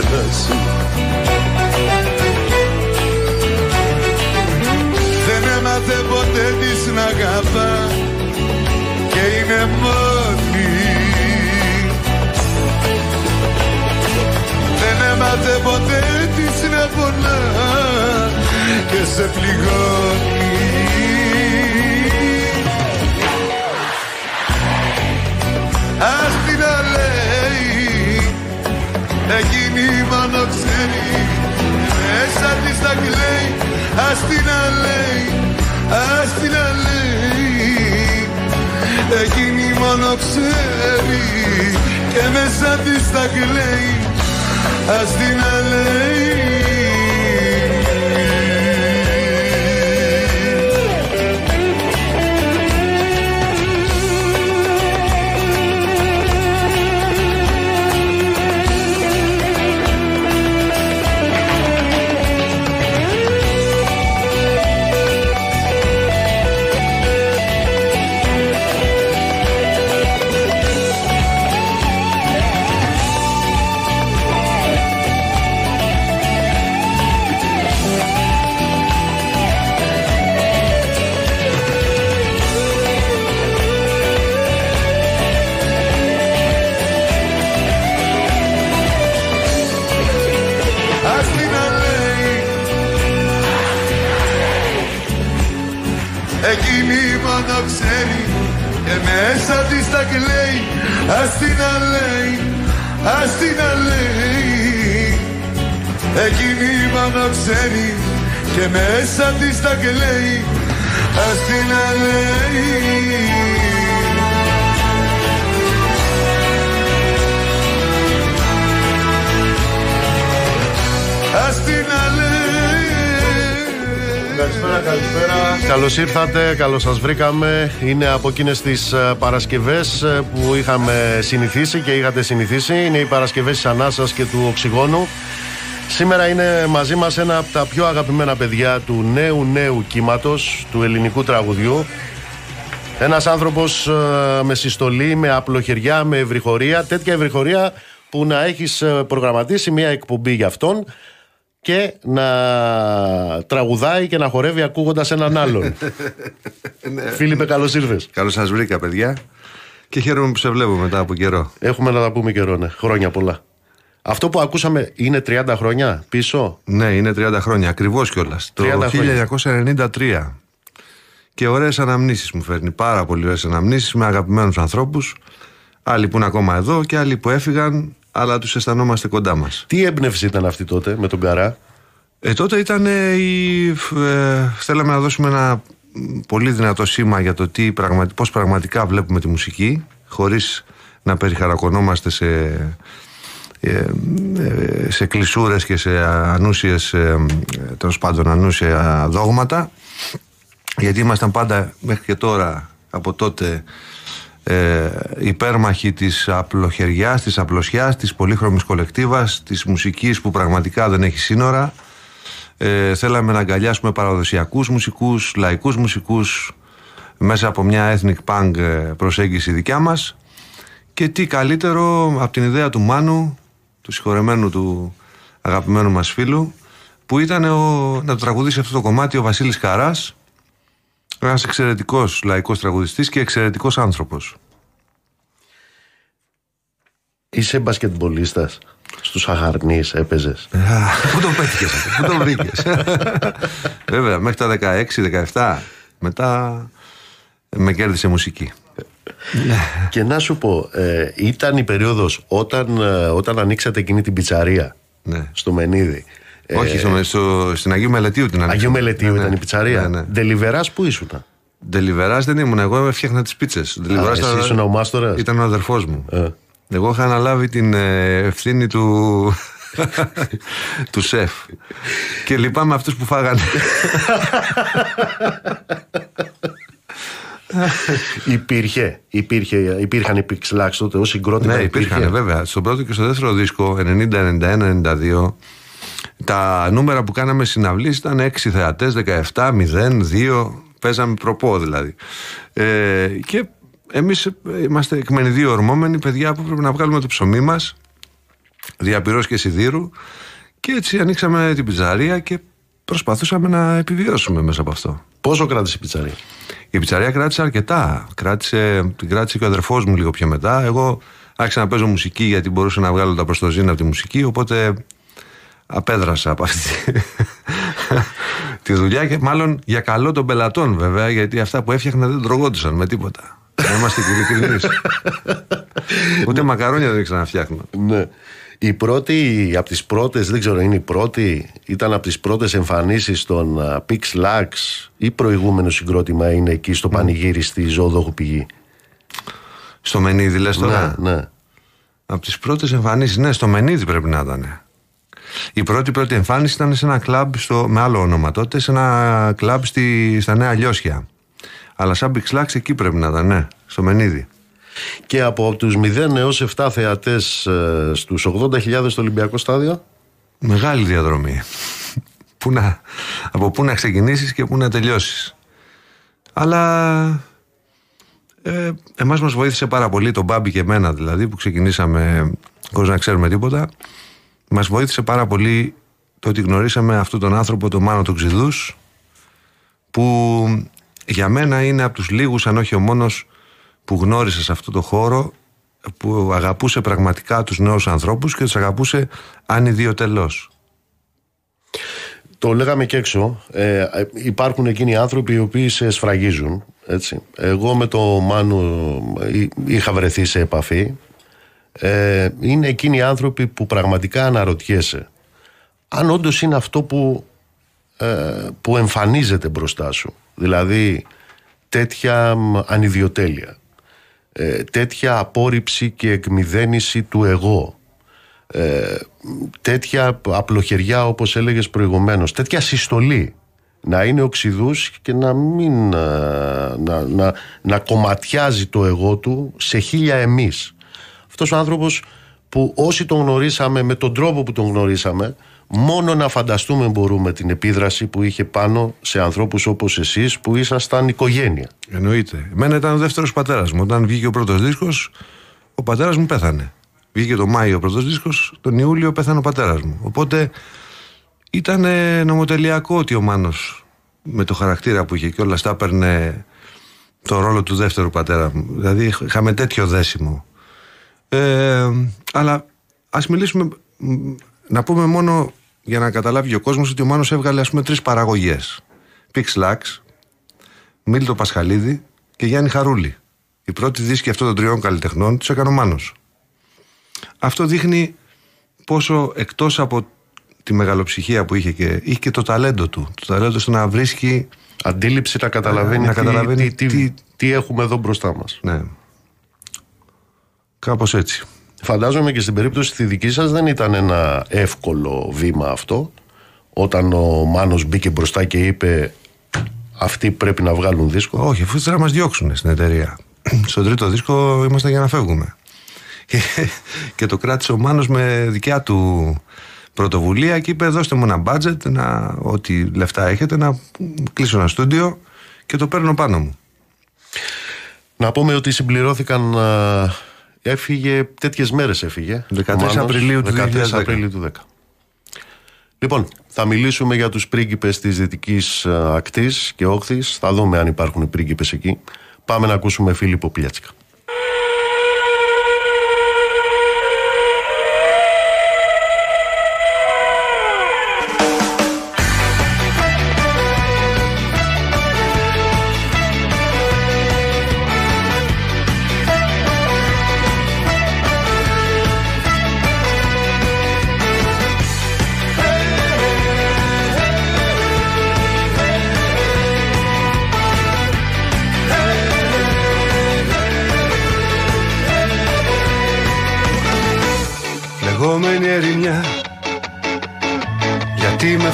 σου πέρασε Δεν έμαθε ποτέ της να αγαπά Και είναι μόνη. Δεν έμαθε ποτέ της να πονά Και σε πληγώνει Εκείνη μόνο ξέρει Μέσα της τα κλαίει Ας την λέει Ας την λέει Εκείνη μόνο ξέρει Και μέσα της τα κλαίει Ας την λέει μέσα της τα κλαίει. Ας την αλέει, ας την αλέει. Εκείνη μόνο ξέρει και μέσα της τα κλαίει. Ας την αλέει. Ας την Καλησπέρα, καλησπέρα. Καλώς ήρθατε, καλώς σας βρήκαμε. Είναι από εκείνες τις ε, Παρασκευές ε, που είχαμε συνηθίσει και είχατε συνηθίσει. Είναι οι Παρασκευές της Ανάσας και του Οξυγόνου. Σήμερα είναι μαζί μας ένα από τα πιο αγαπημένα παιδιά του νέου νέου κύματος, του ελληνικού τραγουδιού. Ένας άνθρωπος ε, με συστολή, με απλοχεριά, με ευρυχωρία. Τέτοια ευρυχωρία που να έχεις προγραμματίσει μια εκπομπή για αυτόν και να τραγουδάει και να χορεύει ακούγοντας έναν άλλον. ναι. Φίλιππε, καλώς ήρθες. Καλώς σας βρήκα, παιδιά. Και χαίρομαι που σε βλέπω μετά από καιρό. Έχουμε να τα πούμε καιρό, ναι. Χρόνια πολλά. Αυτό που ακούσαμε είναι 30 χρόνια πίσω; Ναι, είναι 30 χρόνια. Ακριβώς κιόλας. Το 1993. Και ωραίες αναμνήσεις μου φέρνει. Πάρα πολύ ωραίες αναμνήσεις με αγαπημένους ανθρώπους. Άλλοι που είναι ακόμα εδώ και άλλοι που έφυγαν αλλά τους αισθανόμαστε κοντά μας. Τι έμπνευση ήταν αυτή τότε με τον Καρά; Ε, τότε ήταν η, ε, θέλαμε να δώσουμε ένα πολύ δυνατό σήμα για το τι, πώς πραγματικά βλέπουμε τη μουσική χωρίς να περιχαρακωνόμαστε σε, ε, ε σε κλεισούρες και σε ανούσιες ε, τέλος πάντων ανούσια δόγματα γιατί ήμασταν πάντα μέχρι και τώρα από τότε ε, υπέρμαχοι της απλοχεριάς, της απλωσιάς, της πολύχρωμης κολεκτίβας, της μουσικής που πραγματικά δεν έχει σύνορα. Ε, θέλαμε να αγκαλιάσουμε παραδοσιακούς μουσικούς, λαϊκούς μουσικούς μέσα από μια ethnic punk ε, προσέγγιση δικιά μας και τι καλύτερο από την ιδέα του Μάνου, του συγχωρεμένου του αγαπημένου μας φίλου που ήταν ο, να το τραγουδήσει αυτό το κομμάτι ο Βασίλης Καράς ένας εξαιρετικός λαϊκός τραγουδιστής και εξαιρετικός άνθρωπος. Είσαι μπασκετμπολίστας. Στους αγαρνείς έπαιζες. Πού το πέτυχες αυτό, πού το βρήκες. Βέβαια, μέχρι τα 16-17. Μετά με κέρδισε μουσική. Και να σου πω, ε, ήταν η περίοδος όταν, ε, όταν ανοίξατε εκείνη την πιτσαρία Ναι. στο Μενίδη. Όχι, στο, στο- στην Αγίου Μελετίου την ανοίξαμε. Αγίου Μελετίου Ναι, ήταν ναι. η πιτσαρία. Ναι, ναι. Ντελιβεράς που ήσουν. Ντελιβεράς δεν ήμουν, εγώ έφτιαχνα τις πίτσες. Ντελιβεράς εσύ ήσουν ο μάστορας; Ήταν ο αδερφός μου. Ε. Εγώ είχα αναλάβει την ε, ευθύνη του, του σεφ. Και λυπάμαι αυτούς που φάγανε. Υπήρχε, υπήρχε, υπήρχαν οι Pixlax τότε ως συγκρότημα. ναι, υπήρχαν βέβαια. Στον πρώτο και στο δεύτερο δίσκο, 90, 91, 92, τα νούμερα που κάναμε συναυλίες ήταν 6 θεατές, 17, 0, 2, παίζαμε προπό δηλαδή. Ε, και εμείς είμαστε εκμενιδοί ορμόμενοι παιδιά που πρέπει να βγάλουμε το ψωμί μας, διαπυρός και σιδήρου και έτσι ανοίξαμε την πιζαρία και προσπαθούσαμε να επιβιώσουμε μέσα από αυτό. Πόσο κράτησε η πιτσαρία; Η πιτσαρία κράτησε αρκετά. Κράτησε, την κράτησε και ο αδερφός μου λίγο πιο μετά. Εγώ άρχισα να παίζω μουσική γιατί μπορούσα να βγάλω τα προστοζήνα από τη μουσική. Οπότε απέδρασα από αυτή τη δουλειά και μάλλον για καλό των πελατών βέβαια γιατί αυτά που έφτιαχνα δεν τρογόντουσαν με τίποτα. Να είμαστε ειλικρινεί. Ούτε μακαρόνια δεν ήξερα να φτιάχνω. Ναι. Η πρώτη, από τις πρώτες, δεν ξέρω, είναι η πρώτη, ήταν από τις πρώτες εμφανίσεις των α, Pixlax ή προηγούμενο συγκρότημα είναι εκεί στο πανηγύρι στη Ζώδοχου Πηγή; Στο Μενίδη λες τώρα; Ναι, ναι. Από τις πρώτες εμφανίσεις, ναι, στο Μενίδη πρέπει να ήταν. Η πρώτη πρώτη εμφάνιση ήταν σε ένα κλαμπ στο, με άλλο όνομα τότε, σε ένα κλαμπ στη, στα Νέα Λιώσια. Αλλά σαν Big Slacks εκεί πρέπει να ήταν, ναι, στο Μενίδη. Και από τους 0 έως 7 θεατές ε, στους 80.000 στο Ολυμπιακό στάδιο; Μεγάλη διαδρομή. πού να, από πού να ξεκινήσεις και πού να τελειώσεις. Αλλά ε, εμάς μας βοήθησε πάρα πολύ, τον Μπάμπη και εμένα δηλαδή, που ξεκινήσαμε χωρίς να ξέρουμε τίποτα. Μας βοήθησε πάρα πολύ το ότι γνωρίσαμε αυτόν τον άνθρωπο, τον Μάνο τον Ξηδούς, που για μένα είναι από τους λίγους, αν όχι ο μόνος, που γνώρισε σε αυτό το χώρο, που αγαπούσε πραγματικά τους νέους ανθρώπους και τους αγαπούσε ανιδιοτελώς. Το λέγαμε και έξω. Ε, υπάρχουν εκείνοι οι άνθρωποι οι οποίοι σε σφραγίζουν. Έτσι. Εγώ με το Μάνου ε, είχα βρεθεί σε επαφή. Ε, είναι εκείνοι οι άνθρωποι που πραγματικά αναρωτιέσαι αν όντως είναι αυτό που, ε, που εμφανίζεται μπροστά σου. Δηλαδή τέτοια μ, ανιδιοτέλεια. Ε, τέτοια απόρριψη και εκμυδένιση του εγώ. Ε, τέτοια απλοχεριά όπως έλεγες προηγουμένως τέτοια συστολή να είναι οξυδούς και να μην ε, να, να, να κομματιάζει το εγώ του σε χίλια εμείς αυτός ο άνθρωπος που όσοι τον γνωρίσαμε με τον τρόπο που τον γνωρίσαμε μόνο να φανταστούμε μπορούμε την επίδραση που είχε πάνω σε ανθρώπους όπως εσείς που ήσασταν οικογένεια Εννοείται. Εμένα ήταν ο δεύτερος πατέρας μου. Όταν βγήκε ο πρώτος δίσκος, ο πατέρας μου πέθανε. Βγήκε το Μάιο ο πρώτος δίσκος, τον Ιούλιο πέθανε ο πατέρας μου. Οπότε ήταν ε, νομοτελειακό ότι ο Μάνος με το χαρακτήρα που είχε και όλα αυτά έπαιρνε το ρόλο του δεύτερου πατέρα μου. Δηλαδή είχαμε τέτοιο δέσιμο. Ε, αλλά ας μιλήσουμε, μ, να πούμε μόνο για να καταλάβει ο κόσμος ότι ο Μάνος έβγαλε ας πούμε τρεις παραγωγές. Pix Lax, Μίλτο Πασχαλίδη και Γιάννη Χαρούλη. Η πρώτη δίσκη αυτών των τριών καλλιτεχνών του έκανε ο Μάνος. Αυτό δείχνει πόσο εκτός από τη μεγαλοψυχία που είχε και είχε και το ταλέντο του. Το ταλέντο στο να βρίσκει. αντίληψη να καταλαβαίνει, Να τι, καταλαβαίνει τι, τι, τι- τι έχουμε εδώ μπροστά μας Ναι. Κάπως έτσι. Φαντάζομαι και στην περίπτωση τη δική σας δεν ήταν ένα εύκολο βήμα αυτό όταν ο Μάνος μπήκε μπροστά και είπε αυτοί πρέπει να βγάλουν δίσκο. Όχι, αφού ήθελαν να μας διώξουν στην εταιρεία. στον τρίτο δίσκο ήμασταν για να φεύγουμε. Και, και το κράτησε ο Μάνος με δικιά του πρωτοβουλία και είπε δώστε μου ένα budget, να, ό,τι λεφτά έχετε, να κλείσω ένα στούντιο και το παίρνω πάνω μου. Να πούμε ότι συμπληρώθηκαν, έφυγε, τέτοιες μέρες έφυγε. 13 Απριλίου του 13 Απριλίου του 10. Λοιπόν, θα μιλήσουμε για τους πρίγκιπες της Δυτικής Ακτής και Όχθης. Θα δούμε αν υπάρχουν πρίγκιπες εκεί. Πάμε να ακούσουμε Φίλιππο Πλιάτσικα.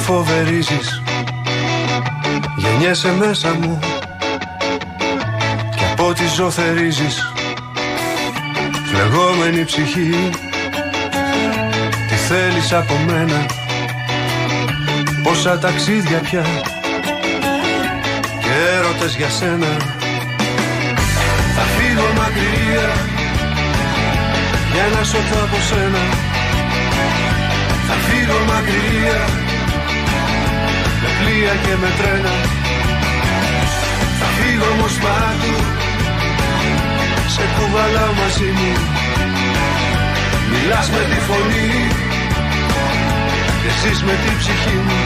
Φοβερίζεις. Γεννιέσαι μέσα μου. Και από ό,τι ζω θερίζεις. Φλεγόμενη ψυχή. Τι θέλεις από μένα. Πόσα ταξίδια πια. Και έρωτες για σένα. Θα φύγω μακριά. Για να σωθώ από σένα Θα φύγω μακριά πλοία και με τρένα. Θα φύγω όμως παντού Σε κουβαλάω μαζί μου. Μιλάς με τη φωνή Και ζεις με την ψυχή μου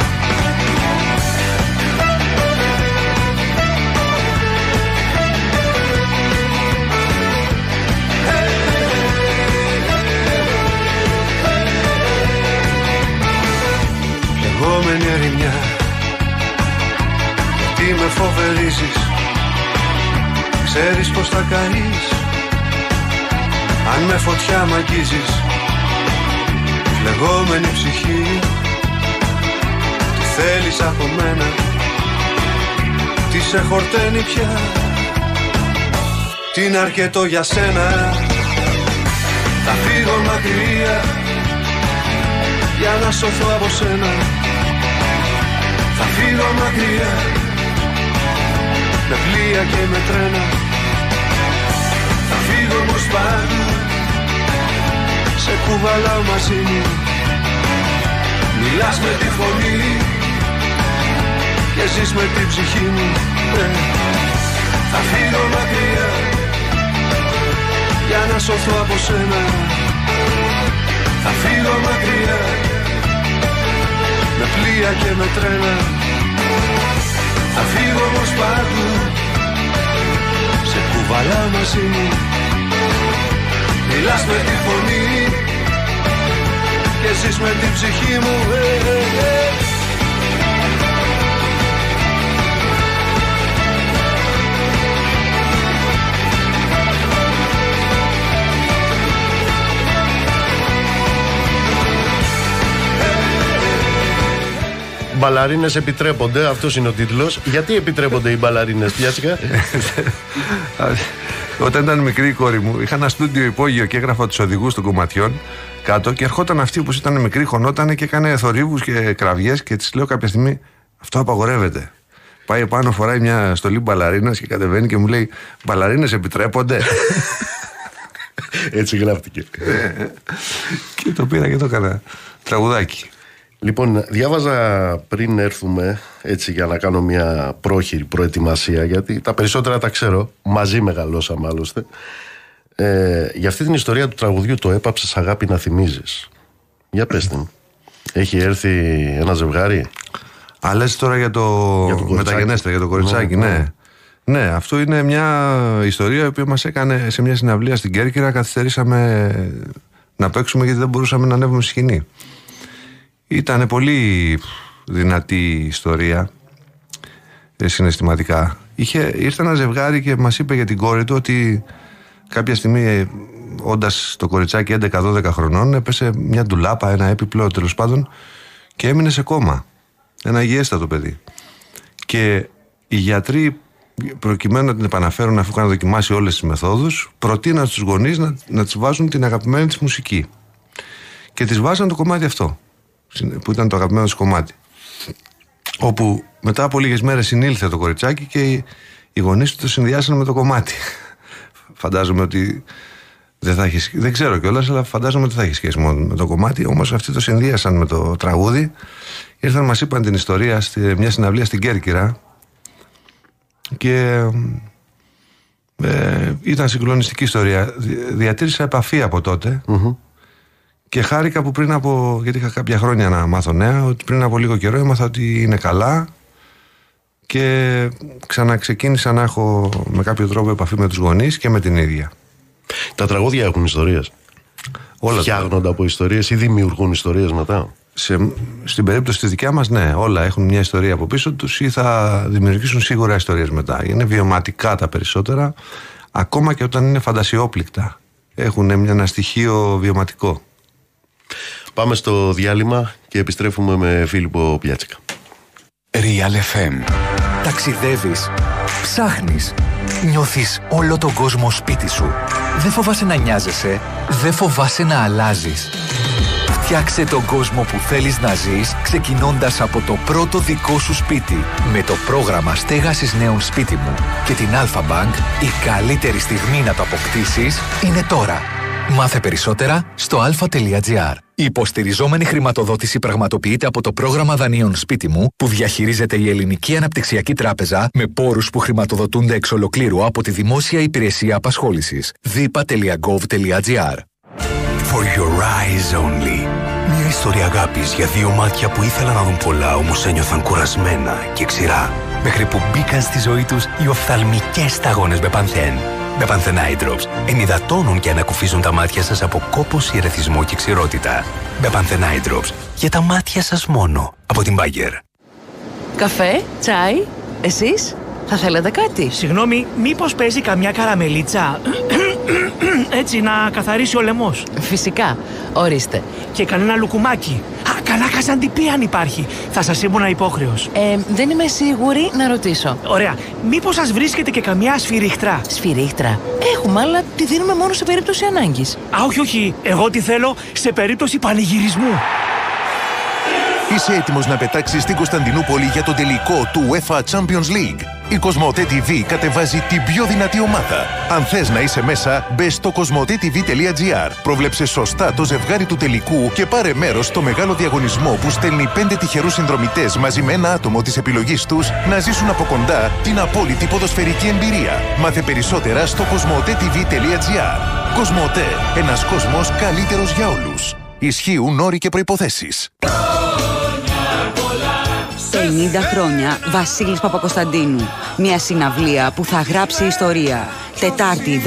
Λεγόμενη ερημιά. Τι με φοβερίζεις Ξέρεις πως θα καείς Αν με φωτιά μ' αγγίζεις Φλεγόμενη ψυχή. Τι θέλεις από μένα Τι σε χορταίνει πια. Τι είναι αρκετό για σένα Θα φύγω μακριά Για να σωθώ από σένα. Θα φύγω μακριά. Με πλοία και με τρένα. Θα φύγω όμως πάλι. Σε κουβαλάω μαζί μου. Μιλάς με τη φωνή. Και ζεις με την ψυχή μου. Ε, Θα φύγω μακριά. Για να σωθώ από σένα. Θα φύγω μακριά. Με πλοία και με τρένα θα φύγω όμως παντού Σε κουβαλά μαζί. Μου Μιλάς με τη φωνή. Και ζεις με την ψυχή μου. Ε, ε, ε. Μπαλαρίνες επιτρέπονται, αυτός είναι ο τίτλος. Γιατί επιτρέπονται οι μπαλαρίνες, πιάσικα. Όταν ήταν μικρή η κόρη μου, είχα ένα στούντιο υπόγειο και έγραφα τους οδηγούς των κομματιών κάτω και ερχόταν αυτή που ήταν μικρή, χωνόταν και έκανε θορύβους και κραυγές και της λέω κάποια στιγμή αυτό απαγορεύεται. Πάει επάνω, φοράει μια στολή μπαλαρίνας και κατεβαίνει και μου λέει Μπαλαρίνες επιτρέπονται. Έτσι γράφτηκε. και το πήρα και το έκανα τραγουδάκι. Λοιπόν, διάβαζα πριν έρθουμε έτσι για να κάνω μια πρόχειρη προετοιμασία γιατί τα περισσότερα τα ξέρω, μαζί μεγαλώσαμε άλλωστε. Ε, για αυτή την ιστορία του τραγουδιού το έπαψες αγάπη να θυμίζεις. Για πες την. Έχει έρθει ένα ζευγάρι; Α, λες τώρα για το, για το μεταγενέστερο, για το κοριτσάκι, ναι, ναι. ναι. αυτό είναι μια ιστορία που μας έκανε σε μια συναυλία στην Κέρκυρα. Καθυστερήσαμε να παίξουμε γιατί δεν μπορούσαμε να ανέβουμε στη σκηνή. Ήταν πολύ δυνατή ιστορία ε, συναισθηματικά. Είχε, ήρθε ένα ζευγάρι και μας είπε για την κόρη του ότι κάποια στιγμή ε, όντας το κοριτσάκι 11-12 χρονών έπεσε μια ντουλάπα, ένα έπιπλο τέλος πάντων και έμεινε σε κόμμα. Ένα υγιέστατο παιδί. Και οι γιατροί προκειμένου να την επαναφέρουν αφού είχαν δοκιμάσει όλες τις μεθόδους προτείναν στους γονείς να, να τις βάζουν την αγαπημένη της μουσική και τις βάζαν το κομμάτι αυτό που ήταν το αγαπημένο της κομμάτι όπου μετά από λίγες μέρες συνήλθε το κοριτσάκι και οι, οι γονείς του το συνδυάσαν με το κομμάτι φαντάζομαι ότι δεν, θα έχει, δεν ξέρω κιόλας, αλλά φαντάζομαι ότι θα έχεις σχέση μόνο με το κομμάτι. Όμως αυτοί το συνδύασαν με το τραγούδι. Ήρθαν, μας είπαν την ιστορία στη μια συναυλία στην Κέρκυρα και ε, ήταν συγκλονιστική ιστορία. Διατήρησα επαφή από και χάρηκα που πριν από. γιατί είχα κάποια χρόνια να μάθω νέα, ότι πριν από λίγο καιρό έμαθα ότι είναι καλά και ξαναξεκίνησα να έχω με κάποιο τρόπο επαφή με τους γονείς και με την ίδια. Τα τραγούδια έχουν ιστορίες. Όλα Φτιάχνονται από ιστορίες ή δημιουργούν ιστορίες μετά. Σε, στην περίπτωση τη δικιά μας ναι, όλα έχουν μια ιστορία από πίσω τους ή θα δημιουργήσουν σίγουρα ιστορίες μετά. Είναι βιωματικά τα περισσότερα, ακόμα και όταν είναι φαντασιόπληκτα. Έχουν ένα στοιχείο βιωματικό. Πάμε στο διάλειμμα και επιστρέφουμε με Φίλιππο Πιάτσικα. Real FM. Ταξιδεύεις, ψάχνεις, νιώθεις όλο τον κόσμο σπίτι σου. Δεν φοβάσαι να νοιάζεσαι, δεν φοβάσαι να αλλάζεις. Φτιάξε τον κόσμο που θέλεις να ζεις ξεκινώντας από το πρώτο δικό σου σπίτι. Με το πρόγραμμα στέγασης νέων σπίτι μου και την Alpha Bank, η καλύτερη στιγμή να το αποκτήσεις είναι τώρα. Μάθε περισσότερα στο alpha.gr. Η υποστηριζόμενη χρηματοδότηση πραγματοποιείται από το πρόγραμμα δανείων σπίτι μου που διαχειρίζεται η Ελληνική Αναπτυξιακή Τράπεζα με πόρους που χρηματοδοτούνται εξ ολοκλήρου από τη Δημόσια Υπηρεσία Απασχόλησης. διpa.gov.gr For your eyes only. Μια ιστορία αγάπης για δύο μάτια που ήθελαν να δουν πολλά όμως ένιωθαν κουρασμένα και ξηρά. Μέχρι που μπήκαν στη ζωή τους οι οφθαλμικές σταγόνες με πανθέν. Με Panthenite Drops ενυδατώνουν και ανακουφίζουν τα μάτια σας από κόπωση, ερεθισμό και ξηρότητα. Με Panthenite Drops για τα μάτια σας μόνο. Από την Bayer. Καφέ, τσάι, εσείς θα θέλετε κάτι; Συγγνώμη, μήπως παίζει καμιά καραμελίτσα; Έτσι να καθαρίσει ο λαιμός. Φυσικά. Ορίστε. Και κανένα λουκουμάκι. Α, καλά καζαντιπί αν υπάρχει. Θα σας ήμουν υπόχρεος. Ε, δεν είμαι σίγουρη να ρωτήσω. Ωραία. Μήπως σας βρίσκεται και καμιά σφυρίχτρα; Σφυρίχτρα. Έχουμε, αλλά τη δίνουμε μόνο σε περίπτωση ανάγκης. Α, όχι, όχι. Εγώ τη θέλω σε περίπτωση πανηγυρισμού. Είσαι έτοιμος να πετάξεις στην Κωνσταντινούπολη για τον τελικό του UEFA Champions League. Η Κοσμοτέ TV κατεβάζει την πιο δυνατή ομάδα. Αν θες να είσαι μέσα, μπε στο κοσμοτέ.tv.gr. Πρόβλεψε σωστά το ζευγάρι του τελικού και πάρε μέρος στο μεγάλο διαγωνισμό που στέλνει πέντε τυχερούς συνδρομητές μαζί με ένα άτομο της επιλογής τους να ζήσουν από κοντά την απόλυτη ποδοσφαιρική εμπειρία. Μάθε περισσότερα στο κοσμοτέ.tv.gr. Κοσμοτέ. Ένας κόσμος καλύτερος για όλους. Ισχύουν όροι και προϋποθέσεις. 50 χρόνια Βασίλης Παπακοσταντίνου. Μια συναυλία που θα γράψει ιστορία. Τετάρτη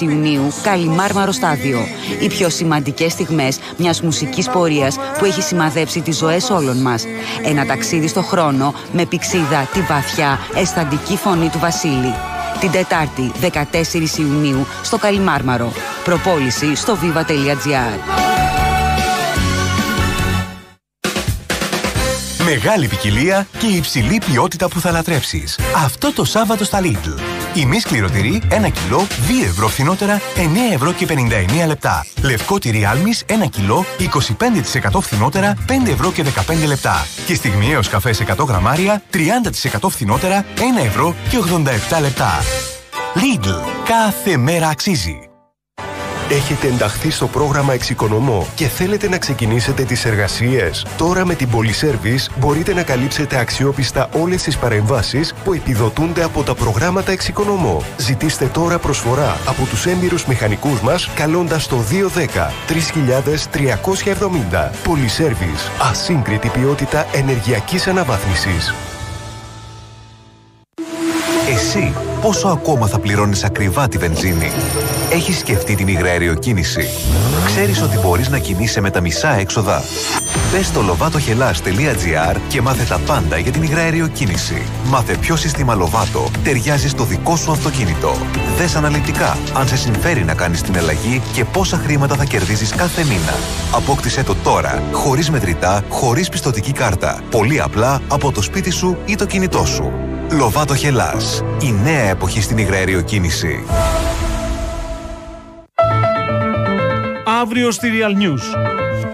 14 Ιουνίου, Καλιμάρμαρο Στάδιο. Οι πιο σημαντικές στιγμές μιας μουσικής πορείας που έχει σημαδέψει τις ζωές όλων μας. Ένα ταξίδι στο χρόνο με πηξίδα τη βαθιά αισθαντική φωνή του Βασίλη. Την Τετάρτη 14 Ιουνίου στο Καλιμάρμαρο. Προπόληση στο viva.gr. Μεγάλη ποικιλία και υψηλή ποιότητα που θα λατρέψεις. Αυτό το Σάββατο στα Lidl. Η μη σκληρωτηρή 1 κιλό 2 ευρώ φθηνότερα 9 ευρώ και 59 λεπτά. Λευκό τυρί άλμης 1 κιλό 25% φθηνότερα 5 ευρώ και 15 λεπτά. Και στιγμιαίος καφές 100 γραμμάρια 30% φθηνότερα 1 ευρώ και 87 λεπτά. Lidl. Κάθε μέρα αξίζει. Έχετε ενταχθεί στο πρόγραμμα Εξοικονομώ και θέλετε να ξεκινήσετε τις εργασίες. Τώρα με την Polyservice μπορείτε να καλύψετε αξιόπιστα όλες τις παρεμβάσεις που επιδοτούνται από τα προγράμματα Εξοικονομώ. Ζητήστε τώρα προσφορά από τους έμπειρους μηχανικούς μας καλώντας το 210 3370. Polyservice. Ασύγκριτη ποιότητα ενεργειακής αναβάθμισης. Πόσο ακόμα θα πληρώνεις ακριβά τη βενζίνη; Έχεις σκεφτεί την υγραεριοκίνηση; Ξέρεις ότι μπορείς να κινείσαι με τα μισά έξοδα; Μπες στο lovatohelas.gr και μάθε τα πάντα για την υγραεριοκίνηση. Μάθε ποιο σύστημα Lovato ταιριάζει στο δικό σου αυτοκίνητο. Δες αναλυτικά αν σε συμφέρει να κάνεις την αλλαγή και πόσα χρήματα θα κερδίζεις κάθε μήνα. Απόκτησέ το τώρα, χωρίς μετρητά, χωρίς πιστοτική κάρτα. Πολύ απλά από το σπίτι σου ή το κινητό σου. Λοβάτο Χελάς. Η νέα εποχή στην υγραεριοκίνηση. Αύριο στη Real News.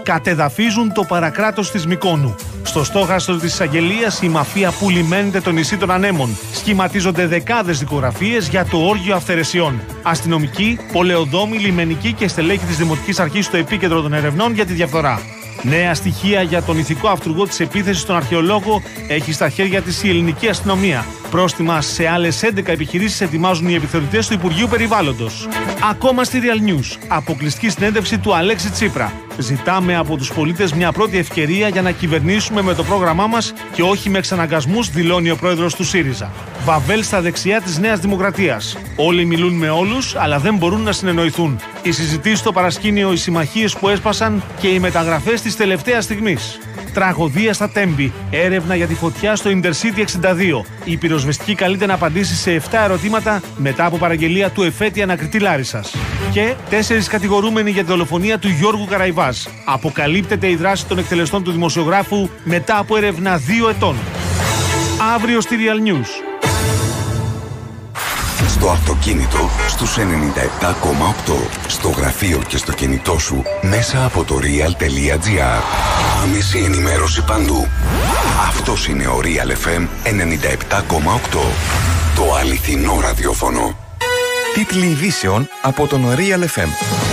Κατεδαφίζουν το παρακράτος της Μικόνου. Στο στόχαστρο της εισαγγελίας η μαφία που λιμένεται το νησί των ανέμων. Σχηματίζονται δεκάδες δικογραφίες για το όργιο αυθαιρεσιών. Αστυνομικοί, πολεοδόμοι, λιμενικοί και στελέχοι της Δημοτικής Αρχής στο επίκεντρο των ερευνών για τη διαφθορά. Νέα στοιχεία για τον ηθικό αυτούργο της επίθεσης στον αρχαιολόγο έχει στα χέρια της η ελληνική αστυνομία. Πρόστιμα σε άλλες 11 επιχειρήσεις ετοιμάζουν οι επιθεωρητές του Υπουργείου Περιβάλλοντος. Ακόμα στη Real News. Αποκλειστική συνέντευξη του Αλέξη Τσίπρα. Ζητάμε από τους πολίτες μια πρώτη ευκαιρία για να κυβερνήσουμε με το πρόγραμμά μας και όχι με εξαναγκασμούς, δηλώνει ο πρόεδρος του ΣΥΡΙΖΑ. Βαβέλ στα δεξιά της Νέας Δημοκρατίας. Όλοι μιλούν με όλους, αλλά δεν μπορούν να συνεννοηθούν. Οι συζητήσεις στο παρασκήνιο, οι συμμαχίες που έσπασαν και οι μεταγραφές της τελευταίας στιγμής. Τραγωδία στα Τέμπη. Έρευνα για τη φωτιά στο Intercity 62. Η πυροσβεστική καλείται να απαντήσει σε 7 ερωτήματα μετά από παραγγελία του εφέτη ανακριτή Λάρισας. Και τέσσερις κατηγορούμενοι για τη δολοφονία του Γιώργου Καραϊβάς. Αποκαλύπτεται η δράση των εκτελεστών του δημοσιογράφου μετά από έρευνα 2 ετών. Αύριο στη Real News. Στο αυτοκίνητο στους 97,8. Στο γραφείο και στο κινητό σου μέσα από το real.gr. Άμεση ενημέρωση παντού. Αυτός είναι ο Real FM 97,8. Το αληθινό ραδιόφωνο. Τίτλοι ειδήσεων από τον Real FM.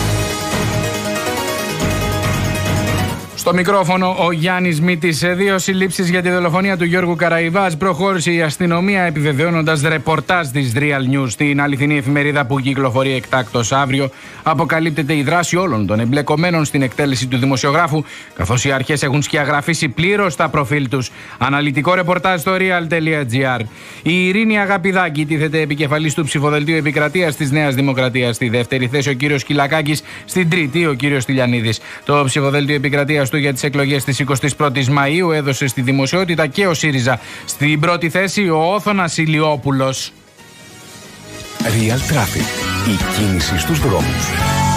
Στο μικρόφωνο ο Γιάννης Μήτης. Σε δύο συλλήψεις για τη δολοφονία του Γιώργου Καραϊβάς προχώρησε η αστυνομία επιβεβαιώνοντας ρεπορτάζ της Real News. Στην αληθινή εφημερίδα που κυκλοφορεί εκτάκτο αύριο, αποκαλύπτεται η δράση όλων των εμπλεκομένων στην εκτέλεση του δημοσιογράφου, καθώς οι αρχές έχουν σκιαγραφίσει πλήρως τα προφίλ τους. Αναλυτικό ρεπορτάζ στο real.gr. Η Ειρήνη Αγαπηδάκη τίθεται επικεφαλής του ψηφοδελτίου επικρατείας της Νέας Δημοκρατίας. Στη δεύτερη θέση ο κύριος Κυλακάκης, στην τρίτη ο κύριος Τηλιανίδης. Το ψηφοδέλτιο επικρατείας του για τις εκλογές τη 21η Μαου έδωσε στη δημοσιότητα και ο ΣΥΡΙΖΑ. Στην πρώτη θέση ο Όθωνας Ηλιόπουλος. Real Traffic. Η κίνηση στους δρόμους.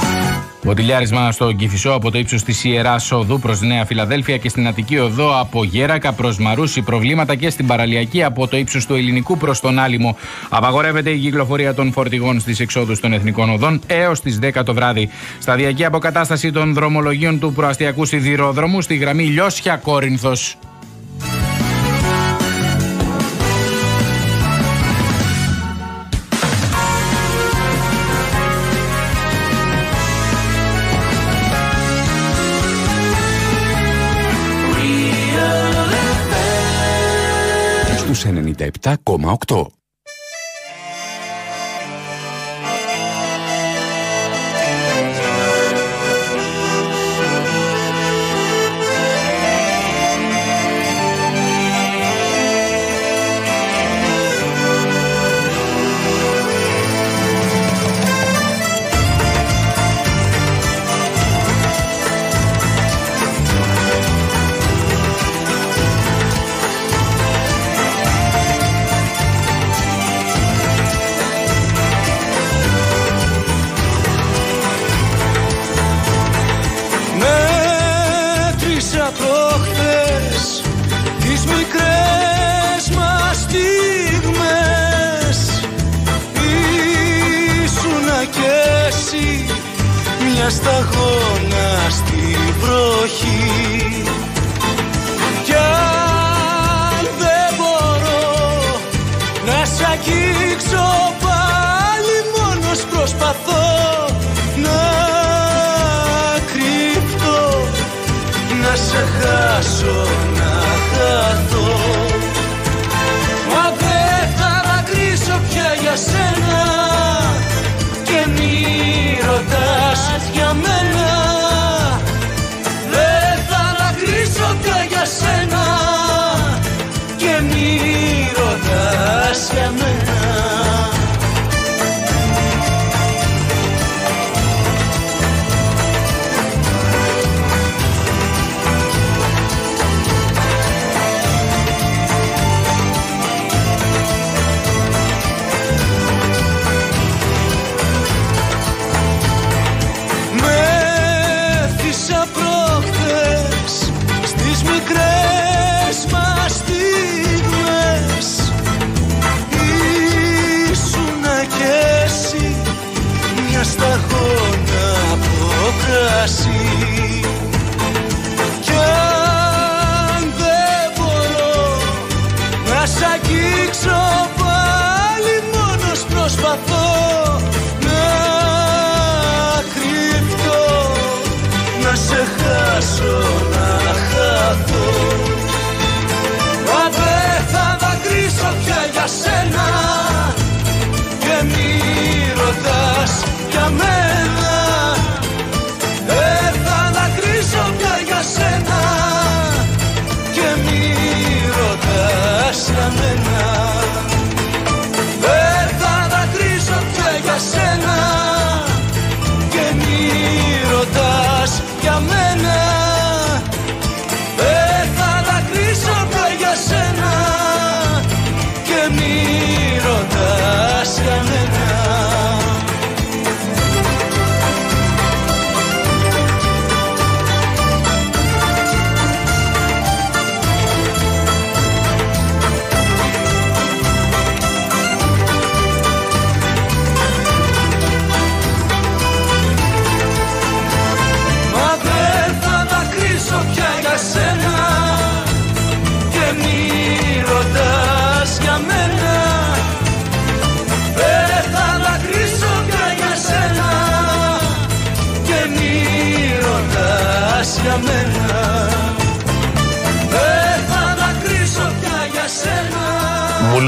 Βοτιλιάρισμα στο Κηφισό από το ύψος της Ιεράς Οδού προς Νέα Φιλαδέλφια και στην Αττική Οδό από Γέρακα προς Μαρούση. Προβλήματα και στην παραλιακή από το ύψος του Ελληνικού προς τον Άλυμο. Απαγορεύεται η κυκλοφορία των φορτηγών στις εξόδους των Εθνικών Οδών έως τις 10 το βράδυ. Σταδιακή αποκατάσταση των δρομολογίων του προαστιακού σιδηρόδρομου στη γραμμή Λιώσια Κόρινθος. 97,8.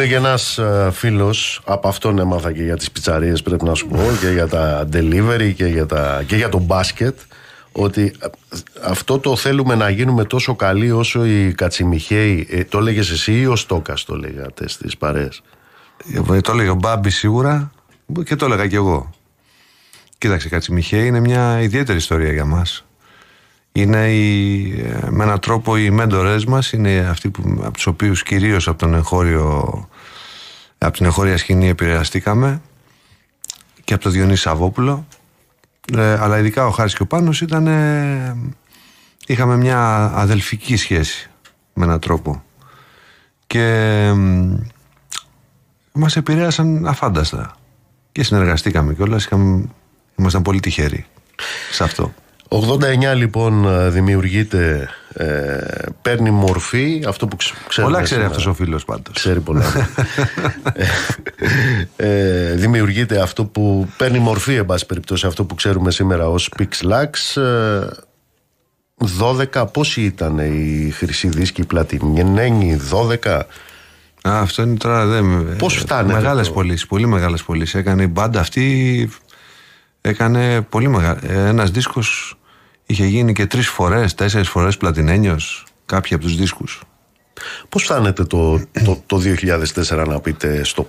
Μου λέγε ένας φίλος, από αυτόν έμαθα και για τις πιτσαρίες, πρέπει να σου πω, και για τα delivery και για, τα, και για το μπάσκετ, ότι ε, αυτό το θέλουμε να γίνουμε τόσο καλοί όσο οι Κατσιμιχαίοι. Ε, το έλεγε εσύ ή ο Στόκας το λέγατε στις παρέες; Ε, Το έλεγε ο Μπάμπη σίγουρα και το έλεγα κι εγώ. Κοίταξε, Κατσιμιχαίη είναι μια ιδιαίτερη ιστορία για μας. Είναι οι, ε, με έναν τρόπο οι μέντορες μας, είναι αυτοί που, από τους οποίους κυρίως από, τον εγχώριο, από την εγχώρια σκηνή επηρεαστήκαμε και από τον Διονύση Σαββόπουλο. Ε, αλλά ειδικά ο Χάρης και ο Πάνος ήταν, ε, είχαμε μια αδελφική σχέση με έναν τρόπο. Και μ, μας επηρέασαν αφάνταστα. Και συνεργαστήκαμε κιόλας, είχαμε, ήμασταν πολύ τυχεροί σε αυτό. 89 λοιπόν ε, δημιουργείται, ε, παίρνει μορφή, αυτό που ξε- ξέρουμε Πολλά ξέρει σήμερα. αυτός ο φίλος πάντως. Ξέρει πολλά. ε, ε, δημιουργείται αυτό που παίρνει μορφή, εν πάση περιπτώσει, αυτό που ξέρουμε σήμερα ως Pixlax. Ε, 12, πόσοι ήταν οι χρυσοί δίσκοι, οι πλατινένοι, 12. Α, αυτό είναι τώρα. Δεν... Πώς φτάνεται Μεγάλες το- πωλήσεις, πολύ μεγάλες πωλήσεις. Έκανε η μπάντα αυτή. Έκανε πολύ μεγάλο. Ένας δίσκος είχε γίνει και τρεις φορές, τέσσερις φορές πλατινένιος. Κάποιοι από τους δίσκους. Πώς φτάνετε το, το, το 2004 να πείτε stop;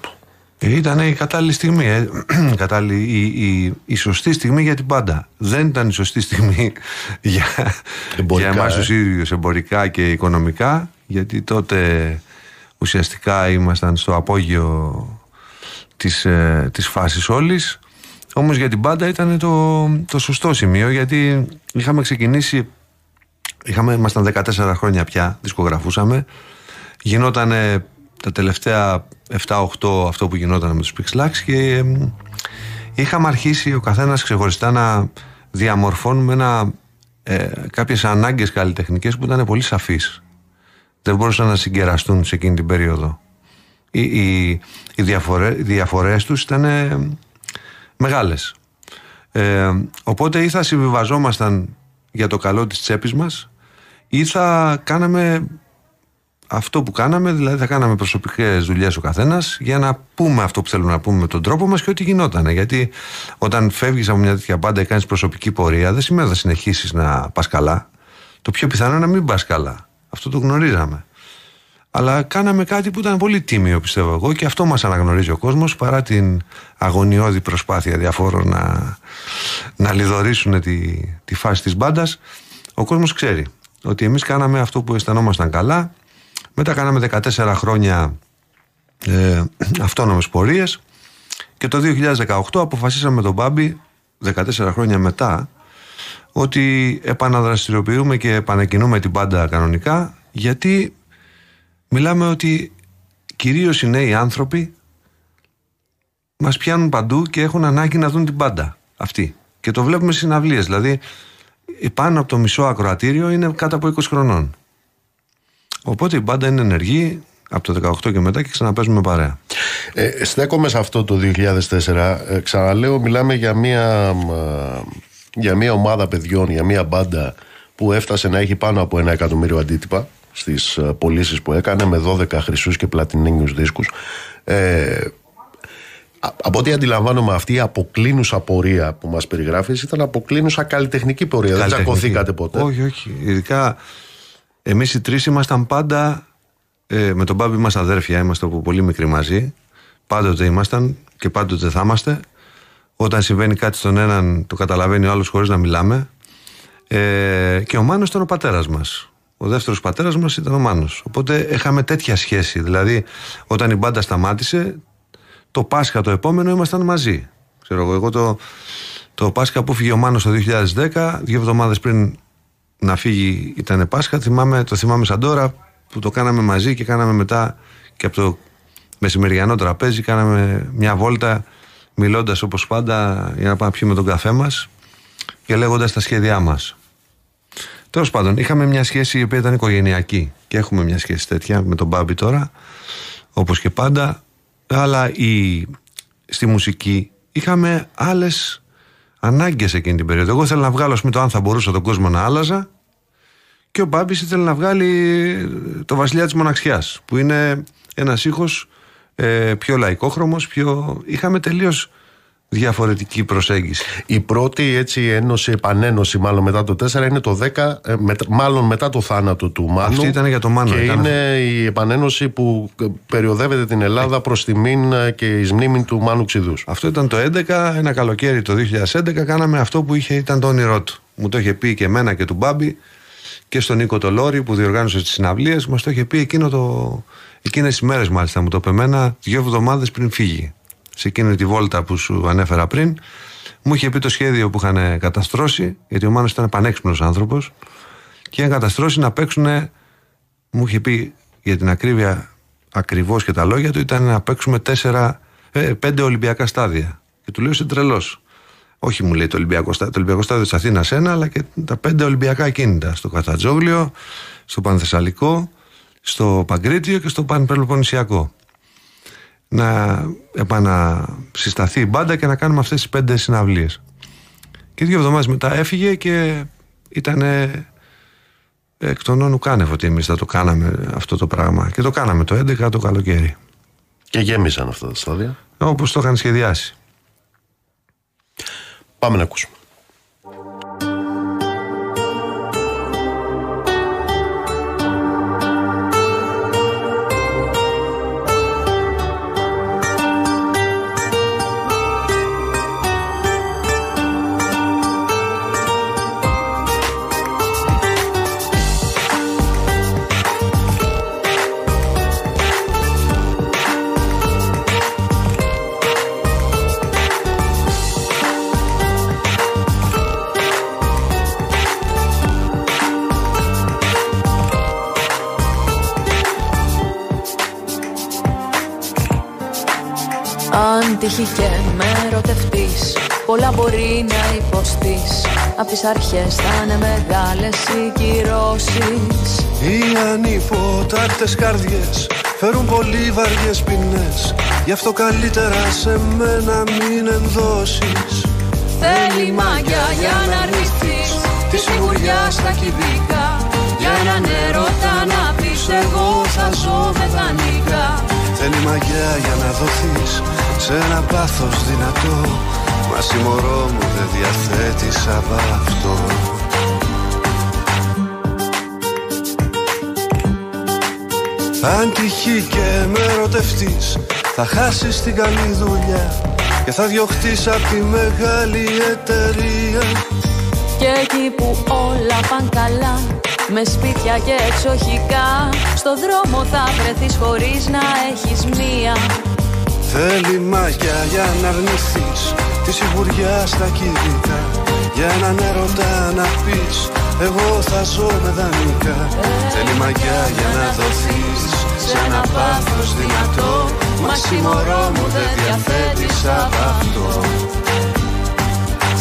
Ήταν η κατάλληλη στιγμή. Ε. κατάλληλη, η, η, η σωστή στιγμή για την πάντα. Δεν ήταν η σωστή στιγμή για, Εμπορικά, για εμάς ε. τους ίδιους εμπορικά και οικονομικά γιατί τότε ουσιαστικά ήμασταν στο απόγειο της, ε, της φάσης όλης όμως για την πάντα ήταν το, το σωστό σημείο γιατί είχαμε ξεκινήσει είχαμε, ήμασταν 14 χρόνια πια δισκογραφούσαμε γινόταν τα τελευταία 7-8 αυτό που γινόταν με τους Pixlax και εμ, είχαμε αρχίσει ο καθένας ξεχωριστά να διαμορφώνουμε ένα, ε, κάποιες ανάγκες καλλιτεχνικές που ήταν πολύ σαφείς. Δεν μπορούσαν να συγκεραστούν σε εκείνη την περίοδο. Οι, οι, οι, διαφορέ, οι διαφορές τους ήταν ε, μεγάλες. Ε, οπότε ή θα συμβιβαζόμασταν για το καλό της τσέπης μας ή θα κάναμε αυτό που κάναμε, δηλαδή θα κάναμε προσωπικές δουλειές ο καθένας για να πούμε αυτό που θέλουμε να πούμε με τον τρόπο μας και ό,τι γινόταν. Γιατί όταν φεύγεις από μια τέτοια μπάντα και κάνεις προσωπική πορεία, δεν σημαίνει ότι θα συνεχίσεις να πας καλά. Το πιο πιθανό είναι να μην πας καλά. Αυτό το γνωρίζαμε. Αλλά κάναμε κάτι που ήταν πολύ τίμιο, πιστεύω εγώ, και αυτό μας αναγνωρίζει ο κόσμος παρά την αγωνιώδη προσπάθεια διαφόρων να, να λιδωρήσουν τη, τη φάση της μπάντας. Ο κόσμος ξέρει ότι εμείς κάναμε αυτό που αισθανόμασταν καλά, μετά κάναμε 14 χρόνια ε, αυτόνομες πορείες και το 2018 αποφασίσαμε με τον Μπάμπη 14 χρόνια μετά ότι επαναδραστηριοποιούμε και επανακινούμε την πάντα κανονικά γιατί μιλάμε ότι κυρίως οι νέοι άνθρωποι μας πιάνουν παντού και έχουν ανάγκη να δουν την πάντα αυτή. Και το βλέπουμε στις συναυλίες. Δηλαδή πάνω από το μισό ακροατήριο είναι κάτω από 20 χρονών. Οπότε η μπάντα είναι ενεργή από το 18 και μετά και ξαναπέζουμε παρέα. Ε, στέκομαι σε αυτό το 2004. Ε, ξαναλέω, μιλάμε για μια, για μια ομάδα παιδιών, για μια μπάντα που έφτασε να έχει πάνω από ένα εκατομμύριο αντίτυπα στις ε, πωλήσεις που έκανε με 12 χρυσούς και πλατινίνιους δίσκους. Ε, από ό,τι αντιλαμβάνομαι, αυτή η αποκλίνουσα πορεία που μας περιγράφεις ήταν αποκλίνουσα καλλιτεχνική πορεία. Δεν τσακωθήκατε ποτέ. Όχι, όχι. Ειδικά εμείς οι τρεις ήμασταν πάντα. Ε, με τον Μπάμπη μας αδέρφια, είμαστε από πολύ μικροί μαζί. Πάντοτε ήμασταν και πάντοτε θα είμαστε. Όταν συμβαίνει κάτι στον έναν, το καταλαβαίνει ο άλλος χωρίς να μιλάμε. Ε, και ο Μάνος ήταν ο πατέρας μας. Ο δεύτερος πατέρας μας ήταν ο Μάνος. Οπότε είχαμε τέτοια σχέση. Δηλαδή, όταν η μπάντα σταμάτησε, το Πάσχα το επόμενο ήμασταν μαζί. Ξέρω εγώ, εγώ το, το Πάσχα που φύγε ο Μάνος το 2010, δύο εβδομάδες πριν να φύγει ήταν Πάσχα, θυμάμαι, το θυμάμαι σαν τώρα που το κάναμε μαζί και κάναμε μετά και από το μεσημεριανό τραπέζι κάναμε μια βόλτα μιλώντας όπως πάντα για να πάμε να πιούμε τον καφέ μας και λέγοντας τα σχέδιά μας. Τέλος πάντων, είχαμε μια σχέση η οποία ήταν οικογενειακή και έχουμε μια σχέση τέτοια με τον Μπάμπη τώρα, όπως και πάντα αλλά η, στη μουσική είχαμε άλλες ανάγκες εκείνη την περίοδο. Εγώ ήθελα να βγάλω πούμε, το αν θα μπορούσα τον κόσμο να άλλαζα και ο Μπάμπης ήθελε να βγάλει το Βασιλιά της Μοναξιάς που είναι ένας ήχος ε, πιο λαϊκόχρωμος, πιο... είχαμε τελείως διαφορετική προσέγγιση. Η πρώτη έτσι ένωση, επανένωση μάλλον μετά το 4 είναι το 10, ε, μάλλον μετά το θάνατο του Μάνου. Αυτή ήταν για το Μάνου. Και είναι η επανένωση που περιοδεύεται την Ελλάδα προς τιμήν ε, και εις μνήμη του Μάνου Ξηδούς. Αυτό ήταν το 11, ένα καλοκαίρι το 2011 κάναμε αυτό που είχε, ήταν το όνειρό του. Μου το είχε πει και εμένα και του Μπάμπη και στον Νίκο το Λόρι που διοργάνωσε τις συναυλίες, μας το είχε πει εκείνο το... Εκείνες οι μέρες μάλιστα μου το πεμένα δύο εβδομάδες πριν φύγει σε εκείνη τη βόλτα που σου ανέφερα πριν, μου είχε πει το σχέδιο που είχαν καταστρώσει, γιατί ο Μάνος ήταν πανέξυπνος άνθρωπος, και είχαν καταστρώσει να παίξουν, μου είχε πει για την ακρίβεια ακριβώς και τα λόγια του, ήταν να παίξουμε τέσσερα, ε, πέντε Ολυμπιακά στάδια. Και του λέω είσαι τρελός. Όχι μου λέει το Ολυμπιακό στάδιο, το Ολυμπιακό στάδιο της Αθήνας ένα, αλλά και τα πέντε Ολυμπιακά κίνητα. Στο Κατατζόγλιο, στο Πανθεσσαλικό, στο Παγκρίτιο και στο Πανπελοποννησιακό να επανασυσταθεί η μπάντα και να κάνουμε αυτές τις πέντε συναυλίες. Και δύο εβδομάδες μετά έφυγε και ήταν εκ των όνου κάνευ ότι εμείς θα το κάναμε αυτό το πράγμα. Και το κάναμε το 11 το καλοκαίρι. Και γέμισαν αυτά τα στάδια. Όπως το είχαν σχεδιάσει. Πάμε να ακούσουμε. Τύχει και με ερωτευτείς. Πολλά μπορεί να υποστείς. Απ' τις αρχές θα είναι μεγάλες οι κυρώσεις. Οι ανυποτάκτες καρδιές Φέρουν πολύ βαριές ποινές. Γι' αυτό καλύτερα σε μένα μην ενδώσεις. Θέλει μαγιά για να αρνηθείς Τη σιγουριά στα κυβικά. Για έναν έρωτα να πεις Εγώ θα ζω με δανεικά Θέλει μαγιά για να δοθείς σε ένα πάθος δυνατό. Μα συμμορώ μου δεν διαθέτεις από αυτό Αν τυχεί και με ερωτευτείς Θα χάσεις την καλή δουλειά Και θα διωχτείς από τη μεγάλη εταιρεία. Και εκεί που όλα πάνε καλά με σπίτια και εξοχικά Στο δρόμο θα βρεθείς χωρίς να έχεις μία Θέλει μάγια για να αρνηθείς Τη σιγουριά στα κινητά. Για έναν έρωτα να πεις Εγώ θα ζω με δανεικά Θέλει μαγιά για να δοθείς Σε ένα πάθος δυνατό. Μα συμμορώ μου δεν διαθέτεις από αυτό.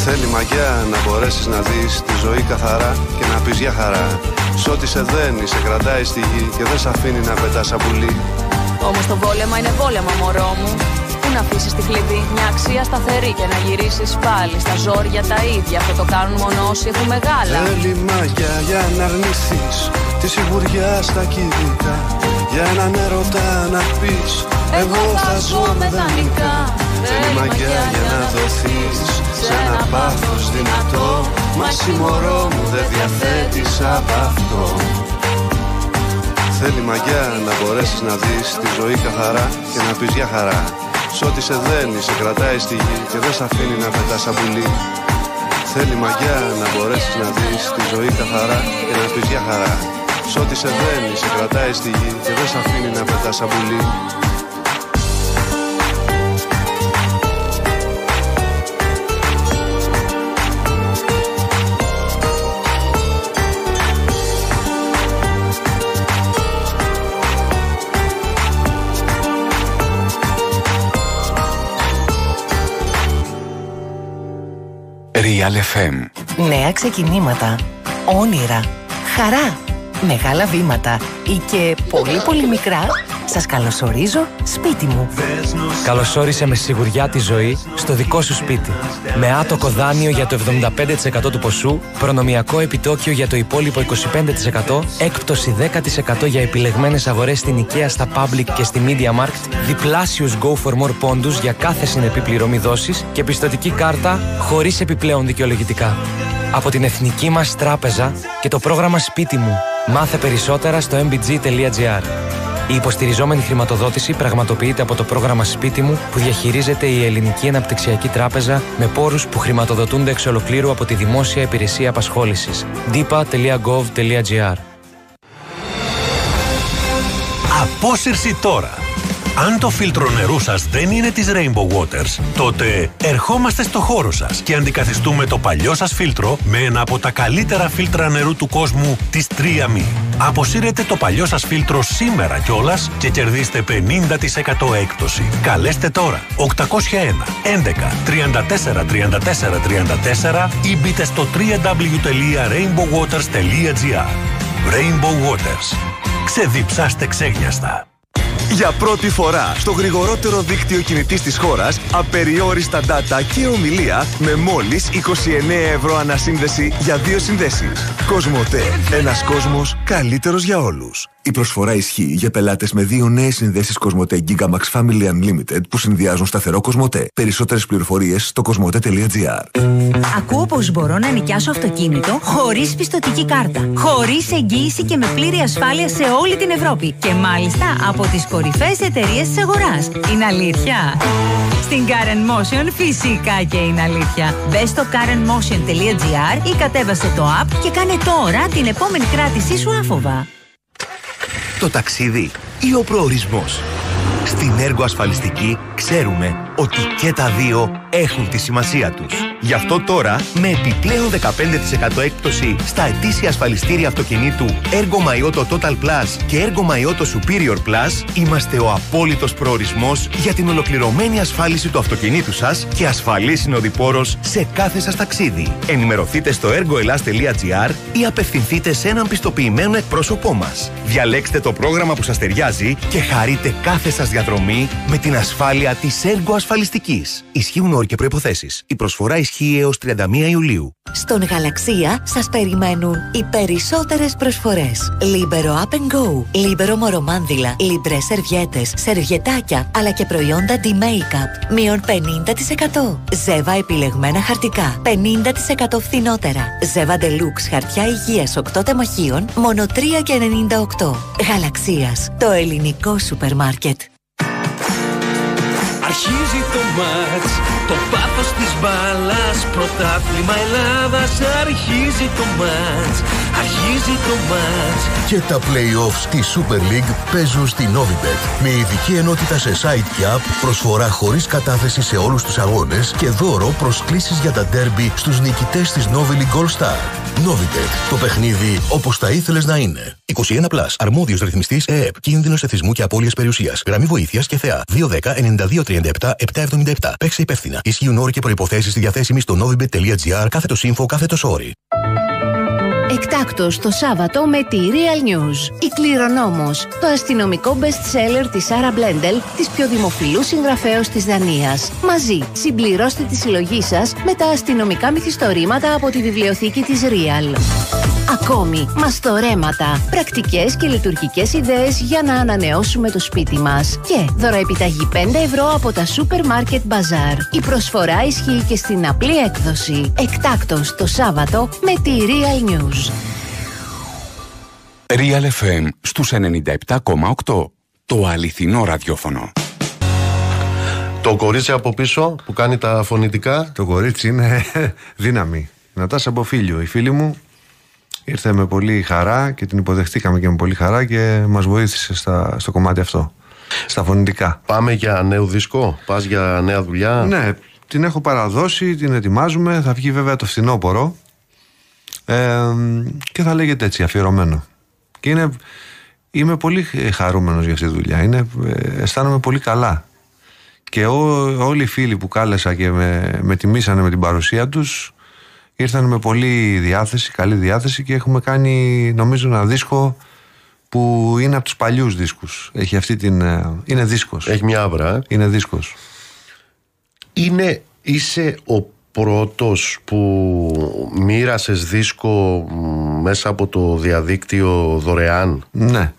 Θέλει μαγιά να μπορέσεις να δεις τη ζωή καθαρά και να πεις για χαρά Σ' ό,τι σε δένει, σε κρατάει στη γη και δεν σε αφήνει να πετάς σαν πουλί Όμως το βόλεμα είναι πόλεμα μωρό μου Πού να αφήσεις τη κλειδί, μια αξία σταθερή και να γυρίσεις πάλι στα ζόρια τα ίδια. Αυτό το κάνουν μόνο όσοι έχουν μεγάλα. Θέλει μαγιά για να αρνηθείς τη σιγουριά στα κινητά. Για έναν έρωτα να πεις Εγώ θα ζω με δανεικά. Θέλει μαγιά για να δοθείς σε ένα πάθος δυνατό. Μα συμμορώ μου δεν διαθέτεις από αυτό. Θέλει μαγιά να μπορέσεις να δεις τη ζωή καθαρά και να πεις για χαρά. Σ' ό,τι σε δένει, σε κρατάει στη γη και δεν σε αφήνει να πετάς σαν πουλί. Θέλει μαγιά να μπορέσεις να δεις τη ζωή καθαρά και να πεις για χαρά. Σ' ό,τι σε δένει, σε κρατάει στη γη και δεν σε αφήνει να πετάς σαν πουλί. Real FM. Νέα ξεκινήματα. Όνειρα. Χαρά. Μεγάλα βήματα. Ή και πολύ πολύ μικρά. Σας καλωσορίζω σπίτι μου. Καλωσόρισε με σιγουριά τη ζωή στο δικό σου σπίτι. Με άτοκο δάνειο για το 75% του ποσού, προνομιακό επιτόκιο για το υπόλοιπο 25%, έκπτωση 10% για επιλεγμένες αγορές στην IKEA, στα Public και στη Media Markt, διπλάσιους Go for More πόντους για κάθε συνεπή πληρωμή δόσης και πιστοτική κάρτα χωρίς επιπλέον δικαιολογητικά. Από την Εθνική μας Τράπεζα και το πρόγραμμα Σπίτι μου. Μάθε περισσότερα στο mbg.gr. Η υποστηριζόμενη χρηματοδότηση πραγματοποιείται από το πρόγραμμα Σπίτι μου που διαχειρίζεται η Ελληνική Αναπτυξιακή Τράπεζα με πόρους που χρηματοδοτούνται εξ ολοκλήρου από τη Δημόσια Υπηρεσία Απασχόλησης. dipa.gov.gr Απόσυρση τώρα! Αν το φίλτρο νερού σας δεν είναι της Rainbow Waters, τότε ερχόμαστε στο χώρο σας και αντικαθιστούμε το παλιό σας φίλτρο με ένα από τα καλύτερα φίλτρα νερού του κόσμου της 3 Αποσύρετε το παλιό σας φίλτρο σήμερα κιόλας και κερδίστε 50% έκπτωση. Καλέστε τώρα 801 11 34 34 34 ή μπείτε στο www.rainbowwaters.gr Rainbow Waters. Ξεδιψάστε ξέγνιαστα. Για πρώτη φορά στο γρηγορότερο δίκτυο κινητής της χώρας, απεριόριστα data και ομιλία με μόλις 29 ευρώ ανασύνδεση για δύο συνδέσεις. Κοσμοτέ. Ένας κόσμος καλύτερος για όλους. Η προσφορά ισχύει για πελάτες με δύο νέες συνδέσεις Κοσμοτέ Gigamax Family Unlimited που συνδυάζουν σταθερό Κοσμοτέ. Περισσότερες πληροφορίες στο κοσμοτέ.gr. Ακούω πως μπορώ να νοικιάσω αυτοκίνητο χωρίς πιστοτική κάρτα. Χωρίς εγγύηση και με πλήρη ασφάλεια σε όλη την Ευρώπη. Και μάλιστα από τις κορυφαίες εταιρείες της αγοράς. Είναι αλήθεια. Στην Karen Motion φυσικά και είναι αλήθεια. Μπες στο karenmotion.gr ή κατέβασε το app και κάνε τώρα την επόμενη κράτησή σου άφοβα. Το ταξίδι ή ο προορισμός. Στην έργο ασφαλιστική ξέρουμε ότι και τα δύο έχουν τη σημασία τους. Γι' αυτό τώρα, με επιπλέον 15% έκπτωση στα ετήσια ασφαλιστήρια αυτοκινήτου Ergo Myoto Total Plus και Ergo Myoto Superior Plus, είμαστε ο απόλυτος προορισμός για την ολοκληρωμένη ασφάλιση του αυτοκινήτου σας και ασφαλής συνοδοιπόρος σε κάθε σας ταξίδι. Ενημερωθείτε στο ergoelas.gr ή απευθυνθείτε σε έναν πιστοποιημένο εκπρόσωπό μας. Διαλέξτε το πρόγραμμα που σας ταιριάζει και χαρείτε κάθε σας διαδρομή με την ασφάλεια της Ergo Ασφαλιστικής. Ισχύουν όροι και προϋποθέσεις. Η προσφορά ισχύει έως 31 Ιουλίου. Στον Γαλαξία σας περιμένουν οι περισσότερες προσφορές. Libero Up and Go, Libero Μορομάνδυλα, Libre Σερβιέτες, σερβιετάκια, αλλά και προϊόντα D-Makeup. Μείον 50%. Ζεύα επιλεγμένα χαρτικά. 50% φθηνότερα. Ζεύα Deluxe χαρτιά υγείας 8 τεμαχίων, μόνο 3,98. Γαλαξίας, το ελληνικό σούπερ μάρκετ. Αρχίζει το μάτς, το πάθος της μπάλας Πρωτάθλημα Ελλάδας. Αρχίζει το μάτς αρχίζει το μάτς Και τα play-offs στη Super League παίζουν στη Novibet. Με ειδική ενότητα σε site και app, προσφορά χωρίς κατάθεση σε όλους τους αγώνες και δώρο προσκλήσεις για τα derby στους νικητές της Novi League All Star. Novibet. Το παιχνίδι όπως θα ήθελες να είναι. 21 Plus. Αρμόδιος ρυθμιστής ΕΕΠ. Κίνδυνος εθισμού και απώλειας περιουσίας. Γραμμή βοήθειας και θεά. 210 9237 777. Παίξε υπεύθυνα. Ισχύουν όροι και προϋποθέσεις στη διαθέσιμη στο novibet.gr κάθετο info κάθετο όρι. Εκτάκτος το Σάββατο με τη Real News. Η Κληρονόμος, το αστυνομικό best seller της Σάρα Μπλέντελ, της πιο δημοφιλούς συγγραφέως της Δανίας. Μαζί, συμπληρώστε τη συλλογή σας με τα αστυνομικά μυθιστορήματα από τη βιβλιοθήκη της Real. Ακόμη, μαστορέματα, πρακτικές και λειτουργικές ιδέες για να ανανεώσουμε το σπίτι μας. Και δωροεπιταγή 5 ευρώ από τα Supermarket Bazaar. Η προσφορά ισχύει και στην απλή έκδοση. Εκτάκτος το Σάββατο με τη Real News. Real FM στους 97,8. Το αληθινό ραδιόφωνο. Το κορίτσι από πίσω που κάνει τα φωνητικά. Το κορίτσι είναι δύναμη. Νατάσα από φίλιο. Η φίλη μου ήρθε με πολύ χαρά και την υποδεχτήκαμε και με πολύ χαρά και μας βοήθησε στα, στο κομμάτι αυτό. Στα φωνητικά. Πάμε για νέο δίσκο, πας για νέα δουλειά; Ναι, την έχω παραδώσει, την ετοιμάζουμε. Θα βγει βέβαια το φθινόπωρο. Ε, και θα λέγεται έτσι, αφιερωμένο. Και είναι, είμαι πολύ χαρούμενος για αυτή τη δουλειά. Είναι, ε, αισθάνομαι πολύ καλά. Και ό, όλοι οι φίλοι που κάλεσα και με, με τιμήσανε με την παρουσία τους ήρθαν με πολύ διάθεση, καλή διάθεση και έχουμε κάνει νομίζω ένα δίσκο που είναι από τους παλιούς δίσκους. Έχει αυτή την... ε, Είναι δίσκος. Έχει μια άβρα. ε. Είναι δίσκος. Είναι, είσαι ο πρώτος που μοίρασες δίσκο μ, μέσα από το διαδίκτυο δωρεάν; Ναι.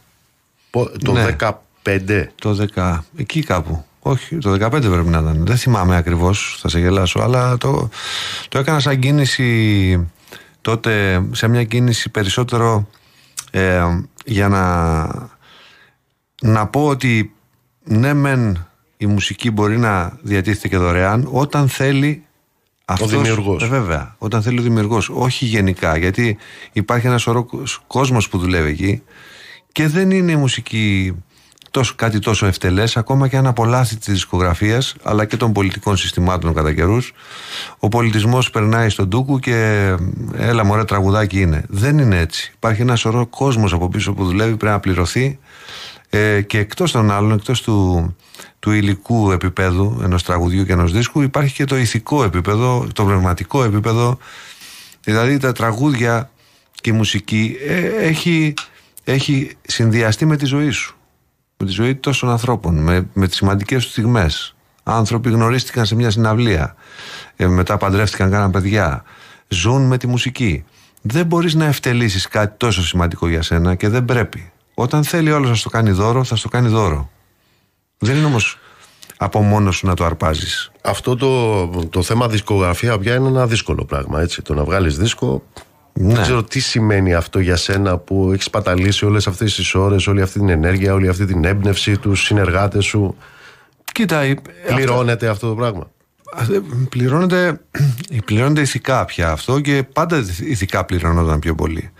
Πο- Το Ναι. 15. Το 10, εκεί κάπου. Όχι, το 15 πρέπει να ήταν. Δεν θυμάμαι ακριβώς, θα σε γελάσω, αλλά το, το έκανα σαν κίνηση τότε, σε μια κίνηση περισσότερο ε, για να, να πω ότι ναι μεν η μουσική μπορεί να διατίθεται και δωρεάν όταν θέλει αυτός, δημιουργός. Ε, βέβαια, όταν θέλει ο δημιουργός, όχι γενικά, γιατί υπάρχει ένας σωρό κόσμος που δουλεύει εκεί και δεν είναι η μουσική τόσο, κάτι τόσο ευτελές ακόμα και αν απολάθει της δισκογραφίας αλλά και των πολιτικών συστημάτων κατά καιρούς. ο πολιτισμός περνάει στον τούκου και ε, έλα μωρέ τραγουδάκι είναι. Δεν είναι έτσι. Υπάρχει ένα σωρό κόσμος από πίσω που δουλεύει πρέπει να πληρωθεί ε, και εκτός των άλλων εκτός του, του υλικού επίπεδου ενός τραγουδιού και ενός δίσκου υπάρχει και το ηθικό επίπεδο το πνευματικό επίπεδο. Δηλαδή τα τραγούδια και η μουσική ε, έχει, έχει συνδυαστεί με τη ζωή σου με τη ζωή τόσων ανθρώπων, με, με τις σημαντικές τους στιγμές. Άνθρωποι γνωρίστηκαν σε μια συναυλία, ε, μετά παντρεύτηκαν, κάναν παιδιά, ζουν με τη μουσική. Δεν μπορείς να ευτελίσεις κάτι τόσο σημαντικό για σένα και δεν πρέπει. Όταν θέλει όλος να στο κάνει δώρο, θα στο κάνει δώρο. Δεν είναι όμως από μόνος σου να το αρπάζεις. Αυτό το, το θέμα δισκογραφία πια είναι ένα δύσκολο πράγμα. Έτσι. Το να βγάλεις δίσκο. Ναι. Δεν ξέρω τι σημαίνει αυτό για σένα που έχεις παταλήσει όλες αυτές τις ώρες, όλη αυτή την ενέργεια, όλη αυτή την έμπνευση, τους συνεργάτες σου. Κοίτα, η- Πληρώνεται αυτό το πράγμα; Ε, Πληρώνεται, πληρώνεται ηθικά πια αυτό και πάντα ηθικά πληρωνόταν πιο πολύ.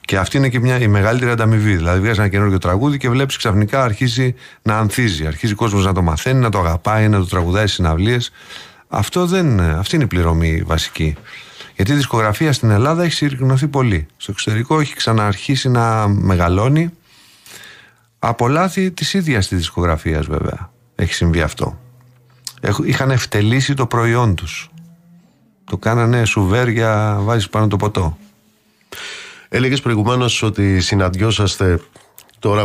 Και αυτή είναι και μια, η μεγαλύτερη ανταμοιβή. Δηλαδή, βγάζεις ένα καινούργιο τραγούδι και βλέπεις ξαφνικά αρχίζει να ανθίζει. Αρχίζει ο κόσμος να το μαθαίνει, να το αγαπάει, να το τραγουδάει στις συναυλίες. Αυτό δεν, αυτή είναι η πληρωμή βασική. Γιατί η δισκογραφία στην Ελλάδα έχει συρρυκνωθεί πολύ. Στο εξωτερικό έχει ξαναρχίσει να μεγαλώνει. Από λάθη της ίδιας της δισκογραφίας, βέβαια. Έχει συμβεί αυτό. Έχ- Είχαν ευτελίσει το προϊόν τους. Το κάνανε σουβέρ για βάζεις πάνω το ποτό. Έλεγες προηγουμένως ότι συναντιόσαστε τώρα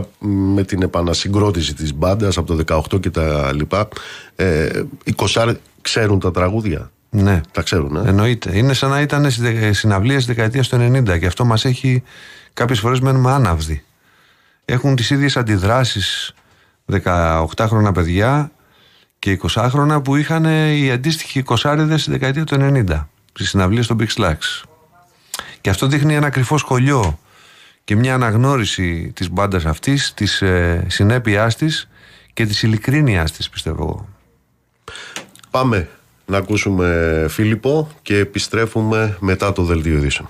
με την επανασυγκρότηση της μπάντας από το 18 και τα λοιπά. Ε, οι Κοσάρ ξέρουν τα τραγούδια; Ναι. Τα ξέρουν, ε. Εννοείται. Είναι σαν να ήταν στις συναυλίες της δεκαετίας του 90 και αυτό μας έχει κάποιες φορές μένουμε άναυδοι. Έχουν τις ίδιες αντιδράσεις 18χρονα παιδιά και 20χρονα που είχαν οι αντίστοιχοι 20 στη δεκαετία του 90 στις συναυλίες των Big Slacks. Και αυτό δείχνει ένα κρυφό σχολείο και μια αναγνώριση της μπάντας αυτής, της ε, συνέπειάς της και της ειλικρίνειάς της πιστεύω εγώ. Πάμε να ακούσουμε Φίλιππο και επιστρέφουμε μετά το Δελτίο Ειδήσεων.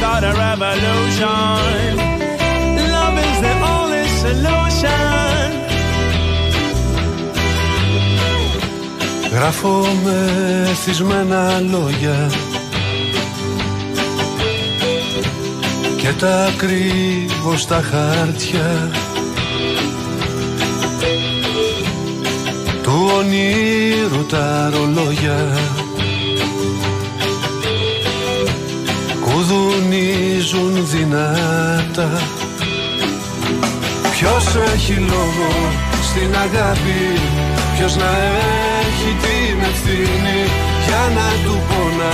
Start Γράφω με θυσμένα λόγια. Και τα κρύβω στα χάρτια του ονείρου τα ρολόγια. Κουδουνίζουν δυνατά. Ποιος έχει λόγο στην αγάπη Ποιος να έχει την ευθύνη Για να του πω να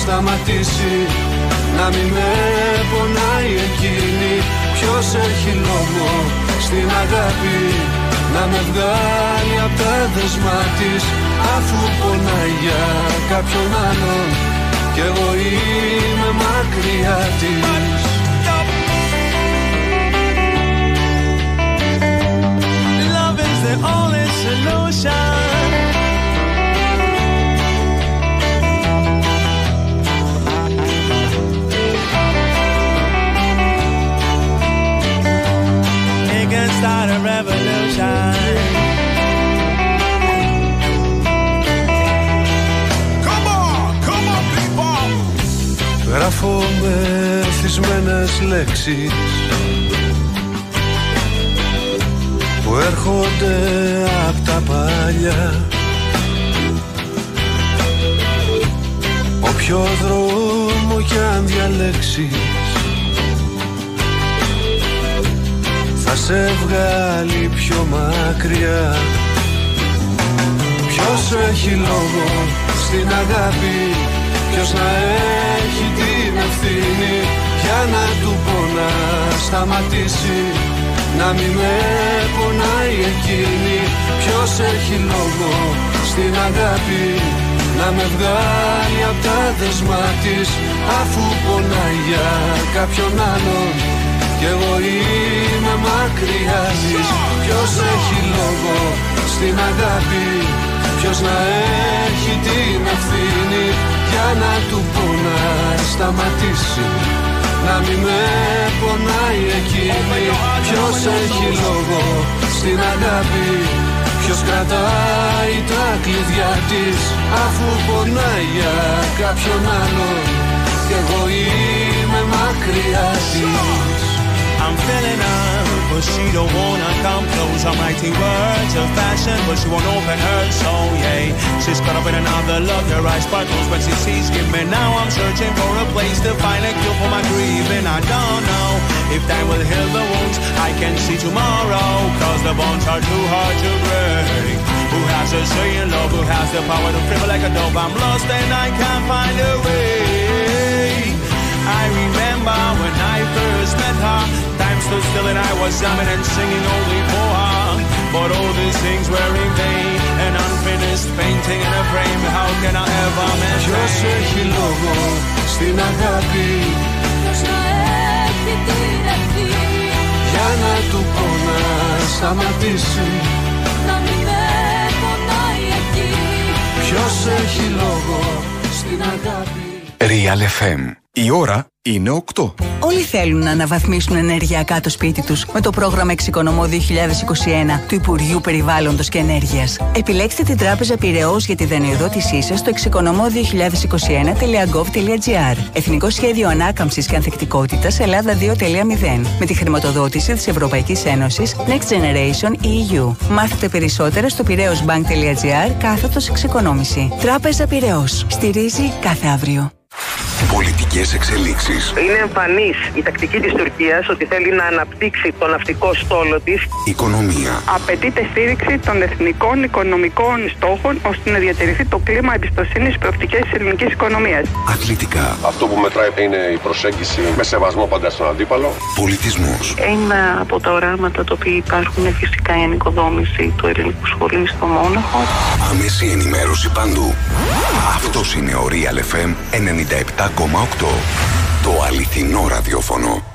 σταματήσει Να μην με πονάει εκείνη. Ποιος έχει λόγο στην αγάπη Να με βγάλει απ' τα δεσμά της Αφού πονάει για κάποιον άλλον Κι εγώ είμαι μακριά της. Love is the only solution. Start a revolution. Come on, come on, people. Γράφω με θυσμένες λέξεις που έρχονται απ' τα παλιά Όποιο δρόμο κι αν διαλέξεις θα σε βγάλει πιο μακριά. Ποιος έχει λόγο στην αγάπη Ποιος να έχει την ευθύνη. Για να του πω να σταματήσει Να μην με πονάει εκείνη. Ποιος έχει λόγο στην αγάπη Να με βγάλει απ' τα δεσμά της. Αφού πονάει για κάποιον άλλον κι εγώ είμαι μακριά της. Ποιος έχει λόγο στην αγάπη; Ποιος να έχει την ευθύνη; Για να του πω να σταματήσει. Να μην με πονάει εκείνη Ποιος έχει λόγο στην αγάπη; Ποιος κρατάει τα κλειδιά της; Αφού πονάει για κάποιον άλλον. Κι εγώ είμαι μακριά της I'm feeling up, but she don't wanna come close. I'm writing words of passion, but she won't open her soul, yeah. She's caught up in another love, her eyes sparkles when she sees me. Now I'm searching for a place to find a cure for my grieving. I don't know if time will heal the wounds. I can see tomorrow, cause the bonds are too hard to break. Who has a say in love, who has the power to flip like a dove? I'm lost and I can't find a way. I remember when I first met her. Time stood still and I was jamming and singing only for her. But all these things were in vain. An unfinished painting in a frame. How can I ever Ποιος maintain? έχει λόγο στην αγάπη Ποιος να έχει την ευθύνη Για να του πω να σταματήσει Να μην με πονάει εκείνη Ποιος έχει λόγο στην αγάπη Real FM. Η ώρα είναι 8. Όλοι θέλουν να αναβαθμίσουν ενεργειακά το σπίτι τους με το πρόγραμμα Εξοικονομώ 2021 του Υπουργείου Περιβάλλοντος και Ενέργειας. Επιλέξτε την τράπεζα Πυραιός για τη δανειοδότησή σας στο εξοικονομώ2021.gov.gr. Εθνικό Σχέδιο Ανάκαμψης και Ανθεκτικότητας Ελλάδα 2.0 με τη χρηματοδότηση της Ευρωπαϊκής Ένωσης Next Generation EU. Μάθετε περισσότερα στο πυραιοσbank.gr κάθετος εξοικονόμηση. Τράπεζα Πυραιός. Στηρίζει κάθε αύριο. Πολιτικές εξελίξεις. Είναι εμφανής η τακτική της Τουρκίας ότι θέλει να αναπτύξει το ναυτικό στόλο της. Οικονομία. Απαιτείται στήριξη των εθνικών οικονομικών στόχων ώστε να διατηρηθεί το κλίμα εμπιστοσύνης στις προοπτικές της ελληνικής οικονομίας. Αθλητικά. Αυτό που μετράει είναι η προσέγγιση με σεβασμό πάντα στον αντίπαλο. Πολιτισμός. Ένα από τα οράματα τα οποία υπάρχουν φυσικά η ανοικοδόμηση του ελληνικού σχολείου στο Μόναχο. Άμεση ενημέρωση παντού. Αυτός είναι ο Real FM 97,8. Το αληθινό ραδιόφωνο.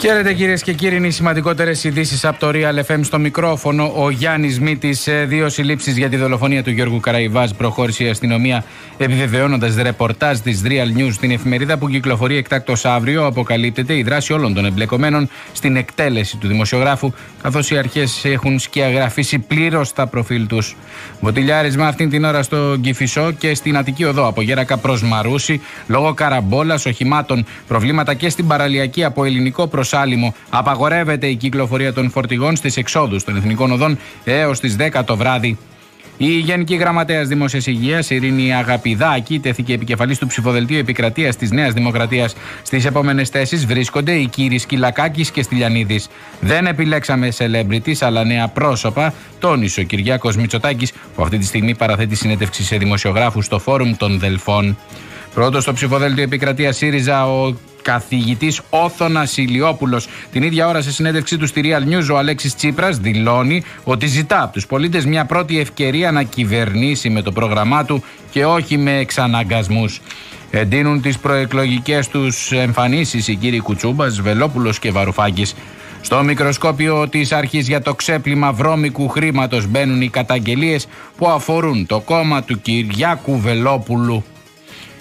Χαίρετε κυρίες και κύριοι, είναι οι σημαντικότερες ειδήσεις από το Real FM στο μικρόφωνο. Ο Γιάννης Μήτης, δύο συλλήψεις για τη δολοφονία του Γιώργου Καραϊβάζ. Προχώρησε η αστυνομία επιβεβαιώνοντας ρεπορτάζ της Real News στην εφημερίδα που κυκλοφορεί εκτάκτο αύριο. Αποκαλύπτεται η δράση όλων των εμπλεκομένων στην εκτέλεση του δημοσιογράφου, καθώς οι αρχές έχουν σκιαγραφίσει πλήρως τα προφίλ τους. Βοτιλιάρισμα αυτήν την ώρα στο Γκυφισό και στην Αττική Οδό από Γέρακα προς Μαρούση, λόγω καραμπόλας, οχημάτων, προβλήματα και στην παραλιακή από ελληνικό προσάλιμο. Απαγορεύεται η κυκλοφορία των φορτηγών στις εξόδους των εθνικών οδών έως τις 10 το βράδυ. Η Γενική Γραμματέας Δημόσιας Υγείας, Ειρήνη Αγαπηδάκη, τέθηκε επικεφαλής του ψηφοδελτίου επικρατείας της Νέας Δημοκρατίας. Στις επόμενες θέσεις βρίσκονται οι κύριοι Σκυλακάκης και Στυλιανίδης. Δεν επιλέξαμε celebrities, αλλά νέα πρόσωπα, τόνισε ο Κυριάκος Μητσοτάκης, που αυτή τη στιγμή παραθέτει συνέντευξη σε δημοσιογράφους στο Φόρουμ των Δελφών. Πρώτος στο ψηφοδέλτιο επικρατείας ΣΥΡΙΖΑ ο καθηγητής Όθωνας Ηλιόπουλος. Την ίδια ώρα, σε συνέντευξή του στη Real News, ο Αλέξης Τσίπρας δηλώνει ότι ζητά από τους πολίτες μια πρώτη ευκαιρία να κυβερνήσει με το πρόγραμμά του και όχι με εξαναγκασμούς. Εντείνουν τις προεκλογικές τους εμφανίσεις οι κύριοι Κουτσούμπας, Βελόπουλος και Βαρουφάκης. Στο μικροσκόπιο της αρχής για το ξέπλυμα βρώμικου χρήματος μπαίνουν οι καταγγελίες που αφορούν το κόμμα του Κυριάκου Βελόπουλου.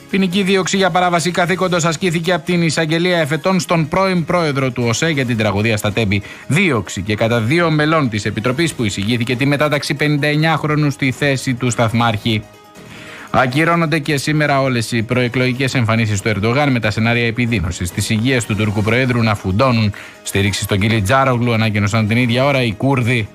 Ποινική δίωξη για παράβαση καθήκοντος ασκήθηκε από την εισαγγελία εφετών στον πρώην πρόεδρο του ΟΣΕ για την τραγωδία στα Τέμπη. Δίωξη και κατά δύο μελών της Επιτροπής που εισηγήθηκε τη μετάταξη 59χρονου στη θέση του Σταθμάρχη. Ακυρώνονται και σήμερα όλες οι προεκλογικές εμφανίσεις του Ερντογάν με τα σενάρια επιδείνωσης της υγείας του Τουρκου Προέδρου να φουντώνουν. Στήριξη στον κύριο Τζάρογλου ανακοίνωσαν την ίδια ώρα οι Κούρδοι.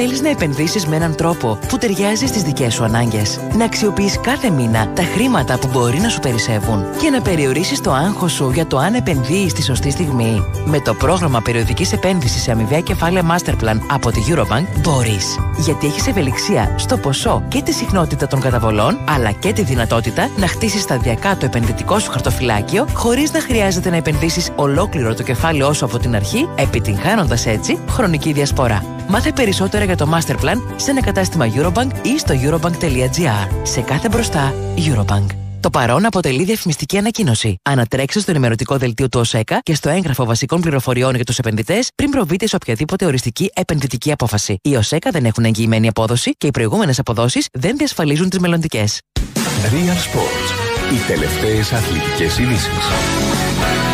Θέλεις να επενδύσεις με έναν τρόπο που ταιριάζει στις δικές σου ανάγκες; Να αξιοποιείς κάθε μήνα τα χρήματα που μπορεί να σου περισσεύουν και να περιορίσεις το άγχος σου για το αν επενδύεις τη σωστή στιγμή. Με το πρόγραμμα περιοδικής επένδυσης σε αμοιβαία κεφάλαια Masterplan από τη Eurobank μπορείς. Γιατί έχεις ευελιξία στο ποσό και τη συχνότητα των καταβολών, αλλά και τη δυνατότητα να χτίσεις σταδιακά το επενδυτικό σου χαρτοφυλάκιο χωρίς να χρειάζεται να επενδύσεις ολόκληρο το κεφάλαιό σου από την αρχή, επιτυγχάνοντας έτσι χρονική διασπορά. Μάθε περισσότερα για το Masterplan σε ένα κατάστημα Eurobank ή στο eurobank.gr. Σε κάθε μπροστά, Eurobank. Το παρόν αποτελεί διαφημιστική ανακοίνωση. Ανατρέξτε στο ενημερωτικό δελτίο του ΟΣΕΚΑ και στο έγγραφο βασικών πληροφοριών για τους επενδυτές πριν προβείτε σε οποιαδήποτε οριστική επενδυτική απόφαση. Οι ΟΣΕΚΑ δεν έχουν εγγυημένη απόδοση και οι προηγούμενες αποδόσεις δεν διασφαλίζουν τις μελλοντικές. Real Sports. Οι τελευταίες αθλητικές ειδήσεις.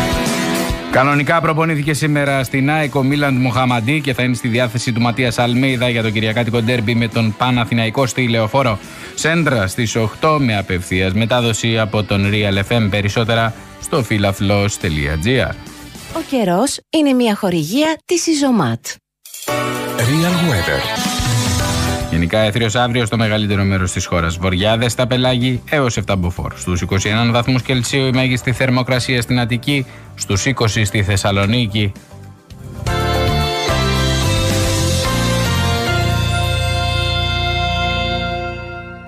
Κανονικά προπονήθηκε σήμερα στην ΑΕΚ ο Μίλαντ Μοχαμαντή και θα είναι στη διάθεση του Ματίας Αλμέιδα για το Κυριακάτικο Ντέρμπι με τον Παναθηναϊκό στη Λεωφόρο. Σέντρα στις 8 με απευθείας μετάδοση από τον Real FM. Περισσότερα στο filaflos.gr. Ο καιρός είναι μια χορηγία της Ιζωμάτ. Real Weather. Γενικά έθριος αύριο στο μεγαλύτερο μέρος της χώρας. Βορειάδε στα πελάγη έως 7 μποφόρ. Στους 21 βαθμούς Κελσίου η μέγιστη θερμοκρασία στην Αττική, στους 20 στη Θεσσαλονίκη.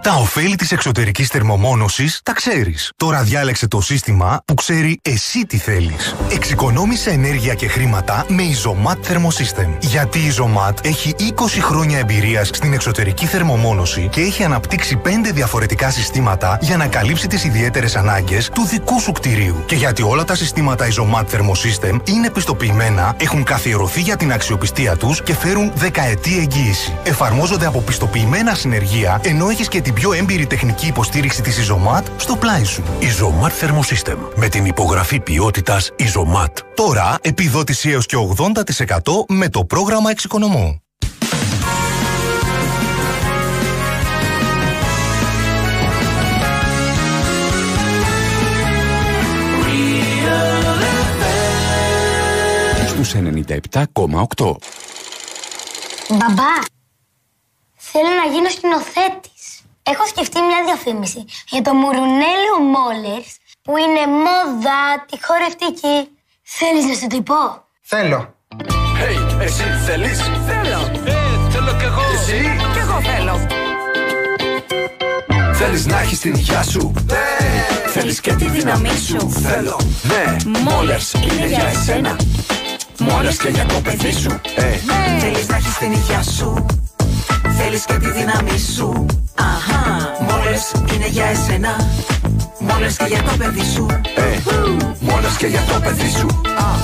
Τα ωφέλη της εξωτερικής θερμομόνωσης τα ξέρεις. Τώρα διάλεξε το σύστημα που ξέρει εσύ τι θέλεις. Εξοικονόμησε ενέργεια και χρήματα με Isomat Thermosystem. Γιατί η Isomat έχει 20 χρόνια εμπειρίας στην εξωτερική θερμομόνωση και έχει αναπτύξει 5 διαφορετικά συστήματα για να καλύψει τις ιδιαίτερες ανάγκες του δικού σου κτηρίου. Και γιατί όλα τα συστήματα Isomat Thermosystem είναι πιστοποιημένα, έχουν καθιερωθεί για την αξιοπιστία τους και φέρουν δεκαετή εγγύηση. Εφαρμόζονται από πιστοποιημένα συνεργεία, ενώ έχεις και την πιο έμπειρη τεχνική υποστήριξη της Isomat στο πλάι σου. Isomat Thermosystem. Με την υπογραφή ποιότητας Isomat. Τώρα επιδότηση έως και 80% με το πρόγραμμα εξοικονομού. Στους 97,8. Μπαμπά, Θέλω να γίνω σκηνοθέτη. Έχω σκεφτεί μια διαφήμιση για το μουρουνέλιο Μόλερς που είναι μόδα τη χορευτική. Θέλεις να σου το πω; Θέλω. Hey, εσύ θέλεις; Θέλω. Ε, θέλω κι εγώ. Εσύ; Κι εγώ θέλω. Θέλεις να έχεις την υγειά σου; Ναι Θέλεις και τη δύναμή σου; Θέλω Ναι Μόλες είναι για εσένα Μόλες και για το παιδί σου ε. Θέλεις να έχεις την υγειά σου; Θέλεις και τη δύναμή σου Αχα Μόλες είναι για εσένα Μόλες και για το παιδί σου ε. Μόλες και για το παιδί σου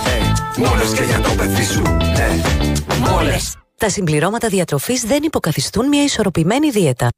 ε. Μόλες και για το παιδί σου ε. Μόλες Τα συμπληρώματα διατροφής δεν υποκαθιστούν μια ισορροπημένη δίαιτα.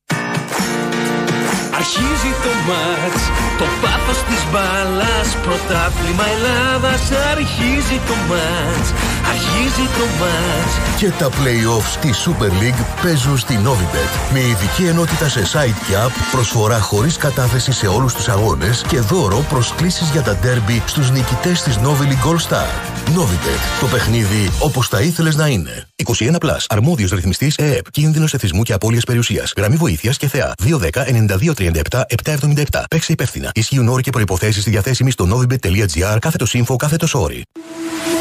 Αρχίζει το μάτς, το πάθος της μπάλας Πρωτάθλημα Ελλάδας Αρχίζει το μάτς, αρχίζει το μάτς Και τα play-offs τη Super League παίζουν στη Novibet. Με ειδική ενότητα σε site και app, προσφορά χωρίς κατάθεση σε όλους τους αγώνες και δώρο προσκλήσεις για τα derby στους νικητές της Novi League All Star. Novibet. Το παιχνίδι όπως θα ήθελες να είναι. 21 Plus. Αρμόδιος ρυθμιστής ΕΕΠ. Κίνδυνος εθισμού και απώλειας περιουσίας. Γραμμή βοήθειας και θεά. 210 9237 777. Παίξε υπεύθυνα. Ισχύουν όροι και προϋποθέσεις στη διαθέσιμη στο novibet.gr κάθετος info κάθετος όρι.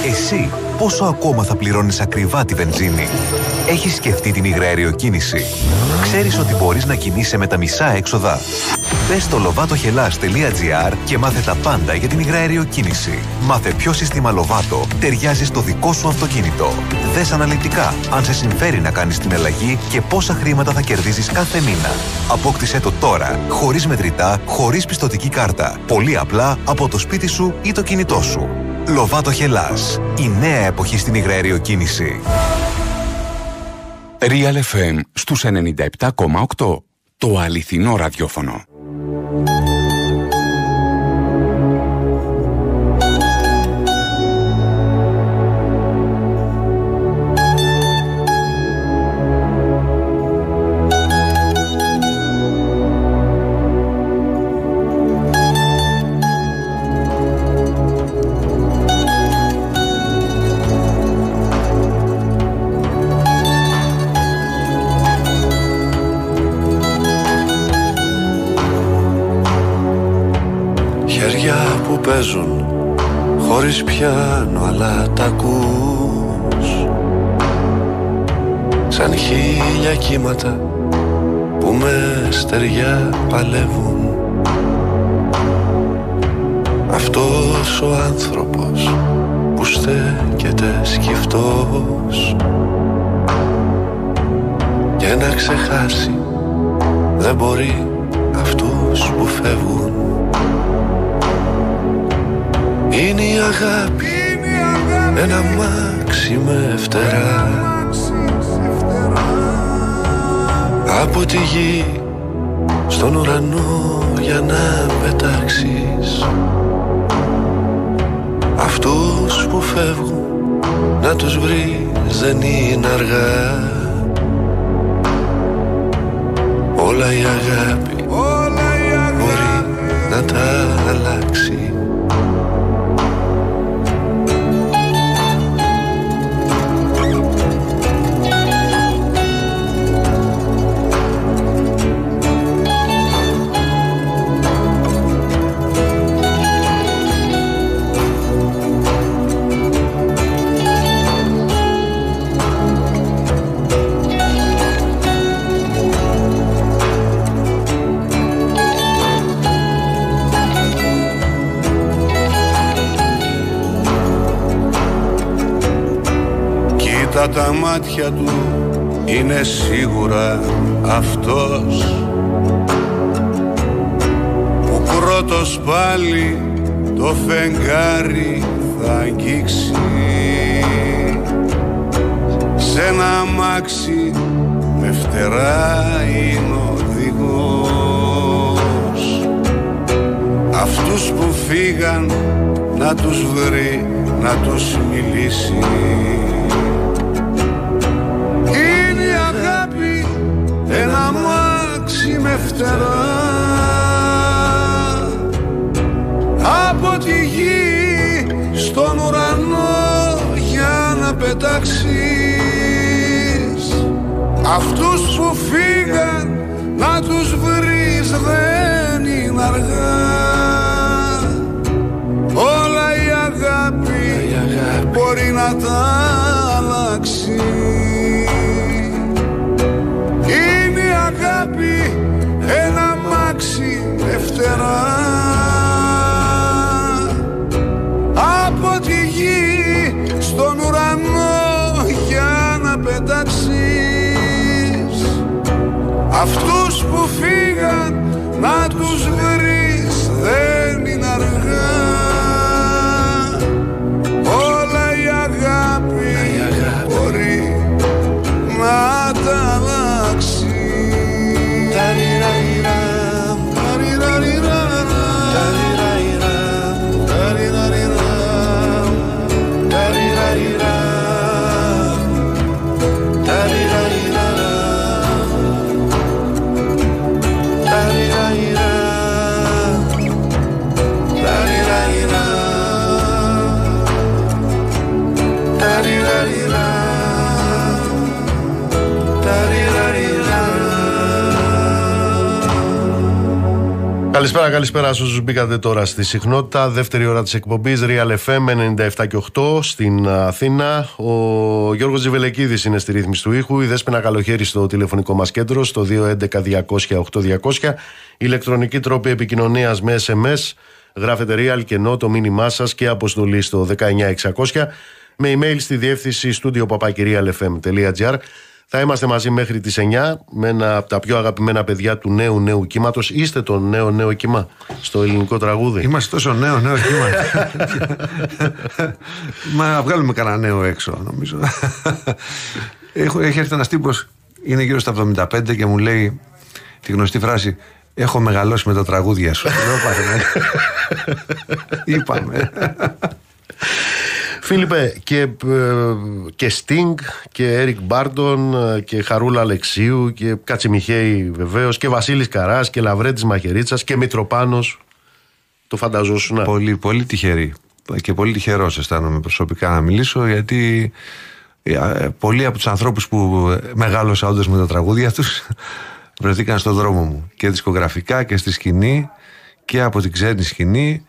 Εσύ πόσο ακόμα θα πληρώνεις ακριβά τη βενζίνη. Έχεις σκεφτεί την υγραεριοκίνηση. Ξέρεις ότι μπορείς να κινείσαι με τα μισά έξοδα. Μπε στο lovatohelas.gr και μάθε τα πάντα για την υγραεριοκίνηση. Μάθε ποιο σύστημα Lovato ταιριάζει στο δικό σου αυτοκίνητο. Δες αναλυτικά αν σε συμφέρει να κάνεις την αλλαγή και πόσα χρήματα θα κερδίζεις κάθε μήνα. Απόκτησέ το τώρα, χωρίς μετρητά, χωρίς πιστοτική κάρτα. Πολύ απλά από το σπίτι σου ή το κινητό σου. Λοβάτο Χελάς. Η νέα εποχή στην υγραεριοκίνηση. Real FM στους 97,8. Το αληθινό ραδιόφωνο. Παλεύουν. Αυτός ο άνθρωπος που στέκεται σκυφτός Και να ξεχάσει δεν μπορεί αυτούς που φεύγουν. Είναι η αγάπη ένα μάξι με φτερά. Από τη γη στον ουρανό για να πετάξεις. Αυτούς που φεύγουν να τους βρεις δεν είναι αργά. Όλα η αγάπη μπορεί να τα τα μάτια του είναι σίγουρα αυτός. Που πρώτος πάλι το φεγγάρι θα αγγίξει. Σε ένα αμάξι με φτερά είναι οδηγός. Αυτούς που φύγαν να τους βρει να τους μιλήσει μάξι με φτερά από τη γη στον ουρανό για να πετάξεις. Αυτούς που φύγαν να τους βρεις δεν είναι αργά. Όλα η αγάπη. μπορεί να τα por fim. Καλησπέρα, καλησπέρα σε όσους μπήκατε τώρα στη συχνότητα. Δεύτερη ώρα της εκπομπής Real FM 97 και 8 στην Αθήνα. Ο Γιώργος Τζιβελεκίδης είναι στη ρύθμιση του ήχου. Η Δέσποινα Καλοχέρη στο τηλεφωνικό μας κέντρο στο 211-200-8200. Ηλεκτρονική τρόπη επικοινωνίας με SMS. Γράφετε Real και ενώ το μήνυμά σας και αποστολή στο 19600. Με email στη διεύθυνση studio papakirialfm.gr. Θα είμαστε μαζί μέχρι τις 9 με ένα από τα πιο αγαπημένα παιδιά του νέου νέου κύματος. Είστε το νέο νέο κύμα στο ελληνικό τραγούδι; Είμαστε τόσο νέο νέο κύμα. Μα να βγάλουμε κανένα νέο έξω νομίζω. Έχω, έχει έρθει ένας τύπος, είναι γύρω στα 75 και μου λέει τη γνωστή φράση Έχω μεγαλώσει με τα τραγούδια σου. Λέω πάρε Είπαμε. Φίλιππε, και, ε, και Sting και Eric Μπάρντον και Χαρούλα Αλεξίου και Κατσιμιχαίη βεβαίως και Βασίλης Καράς και Λαβρέντης Μαχαιρίτσας και Μητροπάνος. Το φανταζόσουν. Πολύ, πολύ τυχερή και πολύ τυχερός αισθάνομαι προσωπικά να μιλήσω γιατί ε, πολλοί από τους ανθρώπους που μεγάλωσα όντως με τα τραγούδια τους βρεθήκαν στον δρόμο μου και δισκογραφικά και στη σκηνή και από την ξένη σκηνή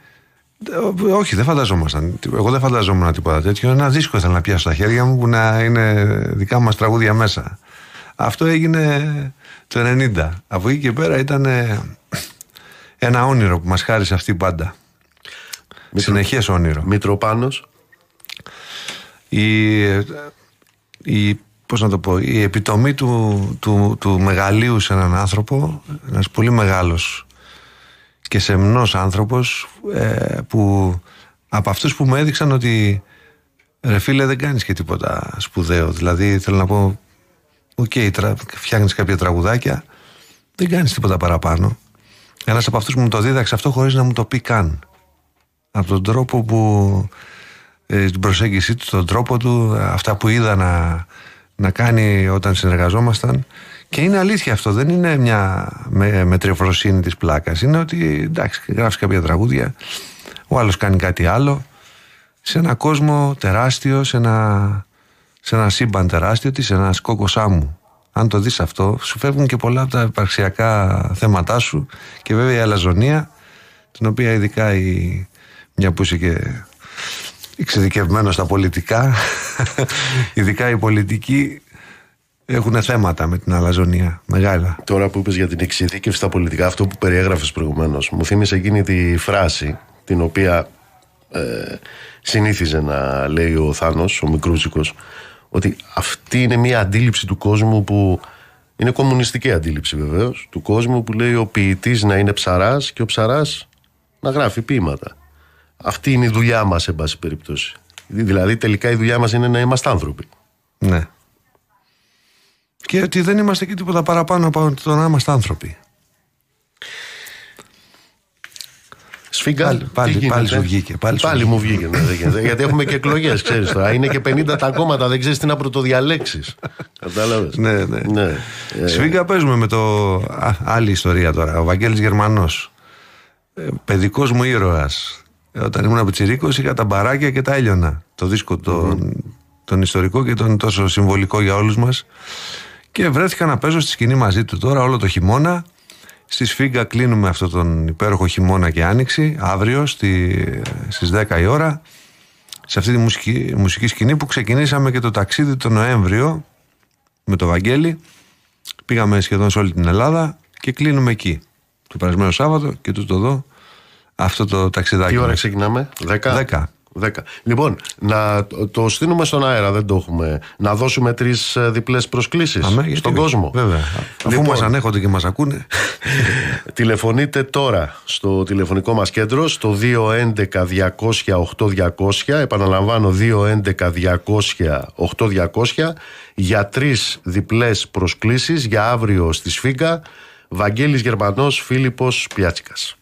όχι, δεν φανταζόμασταν. Εγώ δεν φανταζόμουν τίποτα τέτοιο. Ένα δίσκο ήθελα να πιάσω στα χέρια μου που να είναι δικά μας τραγούδια μέσα. Αυτό έγινε το 90. Από εκεί και πέρα ήταν ένα όνειρο που μας χάρισε αυτή η πάντα. Συνεχές όνειρο. Μητροπάνος. Η, η, πώς να το πω, η επιτομή του, του, του μεγαλείου σε έναν άνθρωπο, ένας πολύ μεγάλος και σεμνός άνθρωπος ε, που από αυτούς που μου έδειξαν ότι ρε φίλε δεν κάνεις και τίποτα σπουδαίο δηλαδή θέλω να πω οκ okay, φτιάχνεις κάποια τραγουδάκια δεν κάνεις τίποτα παραπάνω ένας από αυτούς που μου το δίδαξε αυτό χωρίς να μου το πει καν. Από τον τρόπο που ε, την προσέγγιση του, τον τρόπο του αυτά που είδα να, να κάνει όταν συνεργαζόμασταν και είναι αλήθεια αυτό, δεν είναι μια με, μετριοφροσύνη της πλάκας. Είναι ότι εντάξει, γράφεις κάποια τραγούδια, ο άλλος κάνει κάτι άλλο. Σε ένα κόσμο τεράστιο, σε ένα, σε ένα σύμπαν τεράστιο της, σε ένα σκόκο σάμου. Αν το δεις αυτό, σου φεύγουν και πολλά από τα υπαρξιακά θέματά σου και βέβαια η αλαζονία, την οποία ειδικά η, μια που είσαι και εξειδικευμένος στα πολιτικά, ειδικά η πολιτική έχουν θέματα με την αλαζονία. Μεγάλα. Τώρα που είπες για την εξειδίκευση στα πολιτικά, αυτό που περιέγραφες προηγουμένως, μου θύμισε εκείνη τη φράση την οποία ε, συνήθιζε να λέει ο Θάνος, ο Μικρούτσικος, ότι αυτή είναι μια αντίληψη του κόσμου που. Είναι κομμουνιστική αντίληψη βεβαίως του κόσμου που λέει ο ποιητής να είναι ψαράς και ο ψαράς να γράφει ποίηματα. Αυτή είναι η δουλειά μας, εν πάση περιπτώσει. Δηλαδή, τελικά η δουλειά μας είναι να είμαστε άνθρωποι. Ναι και ότι δεν είμαστε και τίποτα παραπάνω από το να είμαστε άνθρωποι. Σφίγγα, πάλι, πάλι, πάλι σου βγήκε. Πάλι, πάλι μου βγήκε. Ναι, γιατί έχουμε και εκλογές, ξέρεις τώρα. Είναι και 50 τα κόμματα, δεν ξέρεις τι να πρωτοδιαλέξεις. Κατάλαβες; ναι, ναι. ναι. Σφίγγα παίζουμε με το. Α, άλλη ιστορία τώρα. Ο Βαγγέλης Γερμανός. Ε, Παιδικός μου ήρωας. Όταν ήμουν από Τσιρίκο είχα τα μπαράκια και τα έλειωνα. Το δίσκο τον, τον ιστορικό και τον τόσο συμβολικό για όλους μας. Και βρέθηκα να παίζω στη σκηνή μαζί του τώρα όλο το χειμώνα. Στη Σφίγγα κλείνουμε αυτό τον υπέροχο χειμώνα και άνοιξη, αύριο στη, στις 10 η ώρα. Σε αυτή τη μουσική, μουσική σκηνή που ξεκινήσαμε και το ταξίδι το Νοέμβριο με το Βαγγέλη. Πήγαμε σχεδόν σε όλη την Ελλάδα και κλείνουμε εκεί. Το περασμένο Σάββατο και τούτο εδώ αυτό το ταξιδάκι. Τι ώρα μας. ξεκινάμε, 10. 10. 10. Λοιπόν, να το- το στείλουμε στον αέρα, δεν το έχουμε. Να δώσουμε τρεις διπλές προσκλήσεις Αμέ, γιατί στον όχι. κόσμο. Βέβαια. Αφού Λοιπόν, μας ανέχονται και μας ακούνε. Τηλεφωνείτε τώρα στο τηλεφωνικό μας κέντρο στο 211-200-8200 επαναλαμβάνω 211-200-8200 για τρεις διπλές προσκλήσεις για αύριο στη Σφίγγα Βαγγέλης Γερμανός Φίλιππος Πιάτσικας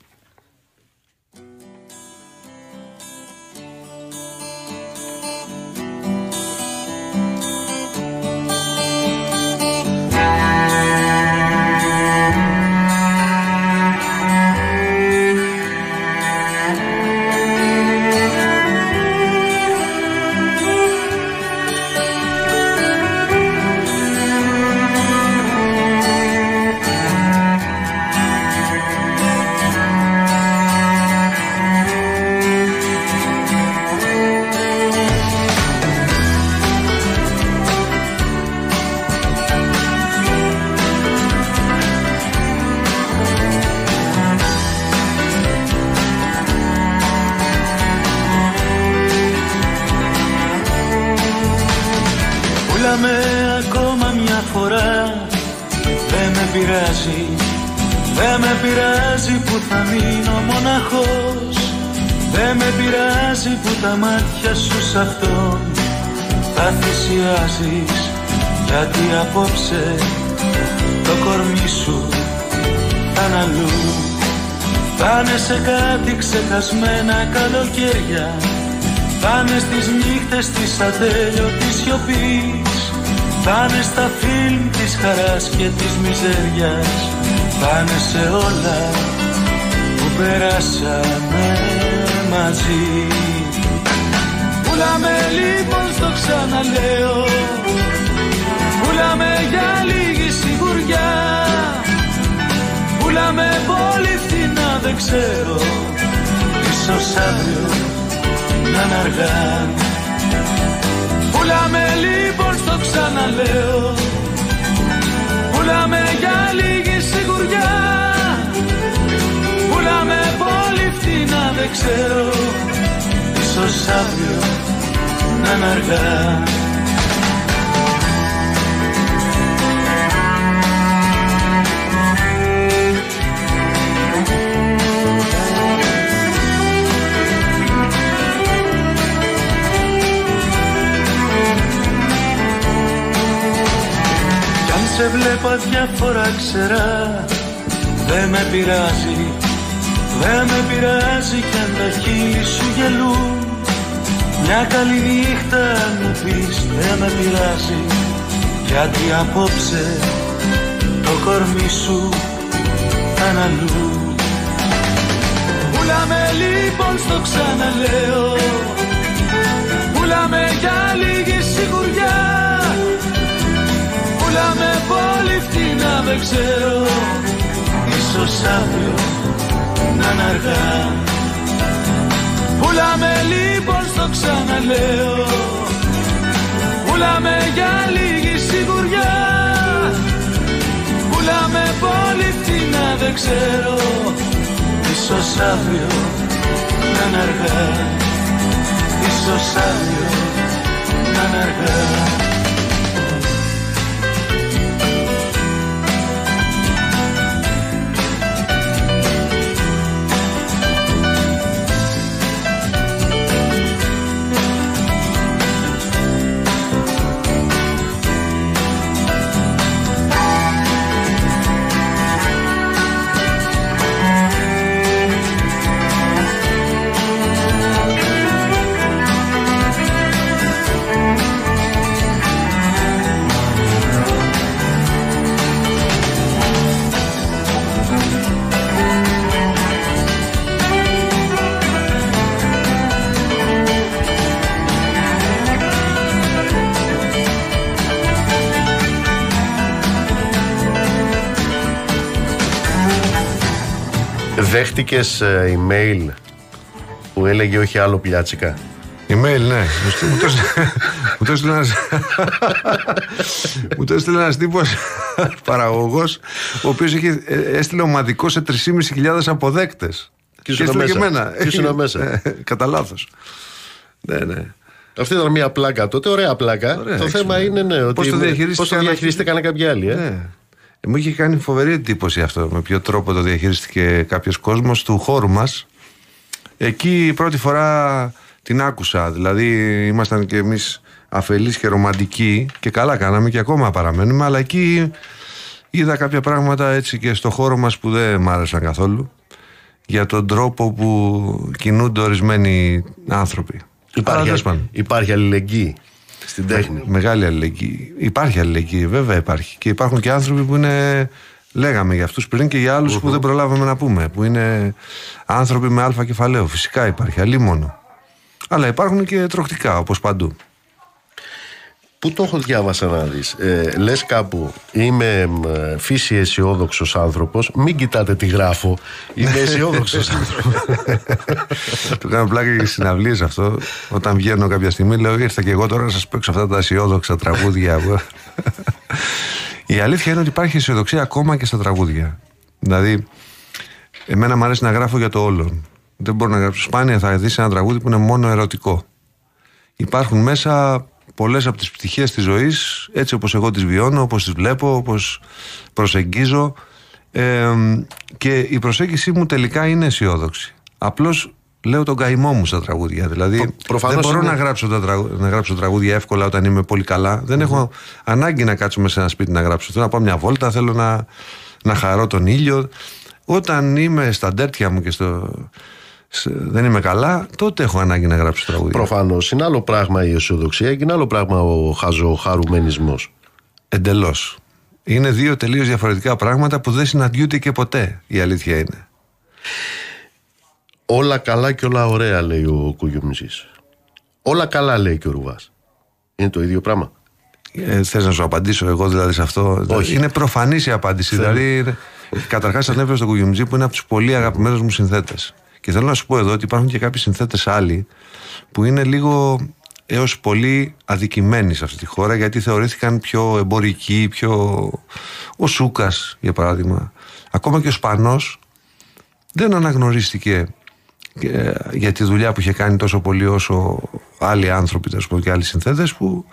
πειράζει που τα μάτια σου σ' αυτόν Θα θυσιάζεις Γιατί απόψε. Το κορμί σου θα είναι αλλού. Πάνε σε κάτι ξεχασμένα καλοκαίρια. Πάνε στις νύχτες της ατέλειωτης σιωπής. Πάνε στα φιλμ της χαράς και της μιζέριας. Πάνε σε όλα που περάσαμε μαζί. Πουλάμε λοιπόν στο ξαναλέω. Πουλάμε για λίγη σιγουριά. Πουλάμε πολύ φθηνά δεν ξέρω. Ίσως αύριο να είναι αργά. Πουλάμε λοιπόν στο ξαναλέω. Πουλάμε για λίγη σιγουριά. Πουλάμε πολύ φθηνά δεν ξέρω. Ίσως αύριο να είναι αργά. Κι αν σε βλέπω διάφορα ξερά Δεν με πειράζει Δεν με πειράζει κι αν τα χείλη σου γελούν. Μια καλή νύχτα αν μου πεις Δεν με πειράζει Γιατί απόψε Το κορμί σου θα είναι αλλού Πουλάμε λοιπόν στο ξαναλέω. Πουλάμε για λίγη σιγουριά. Πουλάμε πολύ φθηνά δεν ξέρω. Ίσως αύριο να είναι αργά Πουλάμε λοιπόν στο ξαναλέω. Πουλάμε για λίγη σιγουριά. Πουλάμε πολύ φθηνά δεν ξέρω. Ίσως αύριο να είναι αργά. Ίσως αύριο να είναι αργά Δέχτηκες ε, email που έλεγε όχι άλλο πιάτσικα; Email, ναι. Μου στείλ- Μου το έστειλε- μου το έστειλε ένας Μου το έστειλε ένας τύπος παραγωγός ο οποίος είχε, ε, έστειλε ομαδικό σε 3.500 αποδέκτες. Και ήσουν έστειλε μέσα. εμένα. Και ήσουν μέσα. Ε, Κατά λάθος. Ναι, ναι. Αυτή ήταν μια πλάκα τότε, ωραία πλάκα. το έξω, θέμα ναι. είναι ναι, ότι Πώς το διαχειρίστηκαν πώς το διαχειριστήκαν κάποιοι άλλοι. Ε; Ναι. Ε, Μου είχε κάνει φοβερή εντύπωση αυτό. Με ποιο τρόπο το διαχειρίστηκε κάποιος κόσμος του χώρου μας. Εκεί η πρώτη φορά την άκουσα. Δηλαδή, ήμασταν και εμείς αφελείς και ρομαντικοί και καλά κάναμε και ακόμα παραμένουμε. Αλλά εκεί είδα κάποια πράγματα έτσι και στο χώρο μας που δεν μ' άρεσαν καθόλου. Για τον τρόπο που κινούνται ορισμένοι άνθρωποι. Αλλά Υπάρχει, τέλος πάντων. υπάρχει αλληλεγγύη στην τέχνη. Με- μεγάλη αλληλεγγύη. Υπάρχει αλληλεγγύη, βέβαια υπάρχει. Και υπάρχουν και άνθρωποι που είναι. Λέγαμε για αυτούς πριν και για άλλους που δεν προλάβαμε να πούμε. Που είναι άνθρωποι με αλφα κεφαλαίο. Φυσικά υπάρχει, αλίμονο. Αλλά υπάρχουν και τροχτικά, όπως παντού. Πού το έχω διάβασα να δεις; Ε, Λες κάπου Είμαι μ, ε, φύση αισιόδοξος άνθρωπος Μην κοιτάτε τι γράφω Είμαι αισιόδοξος άνθρωπος το κάνω πλάκα και στι συναυλίες αυτό. Όταν βγαίνω κάποια στιγμή, λέω: Ήρθα και εγώ τώρα να σας παίξω αυτά τα αισιόδοξα τραγούδια. Η αλήθεια είναι ότι υπάρχει αισιοδοξία ακόμα και στα τραγούδια. Δηλαδή, εμένα μου αρέσει να γράφω για το όλον. Δεν μπορώ να γράψω. Σπάνια θα δεις ένα τραγούδι που είναι μόνο ερωτικό. Υπάρχουν μέσα πολλές από τις πτυχές της ζωής, έτσι όπως εγώ τις βιώνω, όπως τις βλέπω, όπως προσεγγίζω. Ε, και η προσέγγιση μου τελικά είναι αισιόδοξη. Απλώς λέω τον καημό μου στα τραγούδια. Δηλαδή, προφανώς δεν μπορώ είναι- να γράψω, τα τραγου- να γράψω τραγούδια εύκολα όταν είμαι πολύ καλά. Δεν έχω ανάγκη να κάτσω μέσα σε ένα σπίτι να γράψω. Θέλω να πάω μια βόλτα, θέλω να, να χαρώ τον ήλιο. Όταν είμαι στα ντέρτια μου και στο, σε- δεν είμαι καλά, τότε έχω ανάγκη να γράψω τραγούδια. Προφανώς είναι άλλο πράγμα η αισιοδοξία και είναι άλλο πράγμα ο χαζοχαρουμενισμό. Εντελώς. Είναι δύο τελείως διαφορετικά πράγματα που δεν συναντιούνται και ποτέ. Η αλήθεια είναι. Όλα καλά και όλα ωραία, λέει ο Κουγιομνησής. Όλα καλά, λέει και ο Ρουβάς. Είναι το ίδιο πράγμα. Ε, Θες να σου απαντήσω εγώ δηλαδή σε αυτό; Όχι. Είναι προφανής η απάντηση. Θέλω. Δηλαδή, καταρχάς ανέφερε στον Κουγιουμτζή που είναι από τους πολύ αγαπημένους μου συνθέτες. Και θέλω να σου πω εδώ ότι υπάρχουν και κάποιοι συνθέτες άλλοι που είναι λίγο έως πολύ αδικημένοι σε αυτή τη χώρα γιατί θεωρήθηκαν πιο εμπορικοί, πιο. Ο Σούκας, για παράδειγμα. Ακόμα και ο Σπανός δεν αναγνωρίστηκε ε, για τη δουλειά που είχε κάνει τόσο πολύ όσο άλλοι άνθρωποι τέλος πάντων, και άλλοι συνθέτες που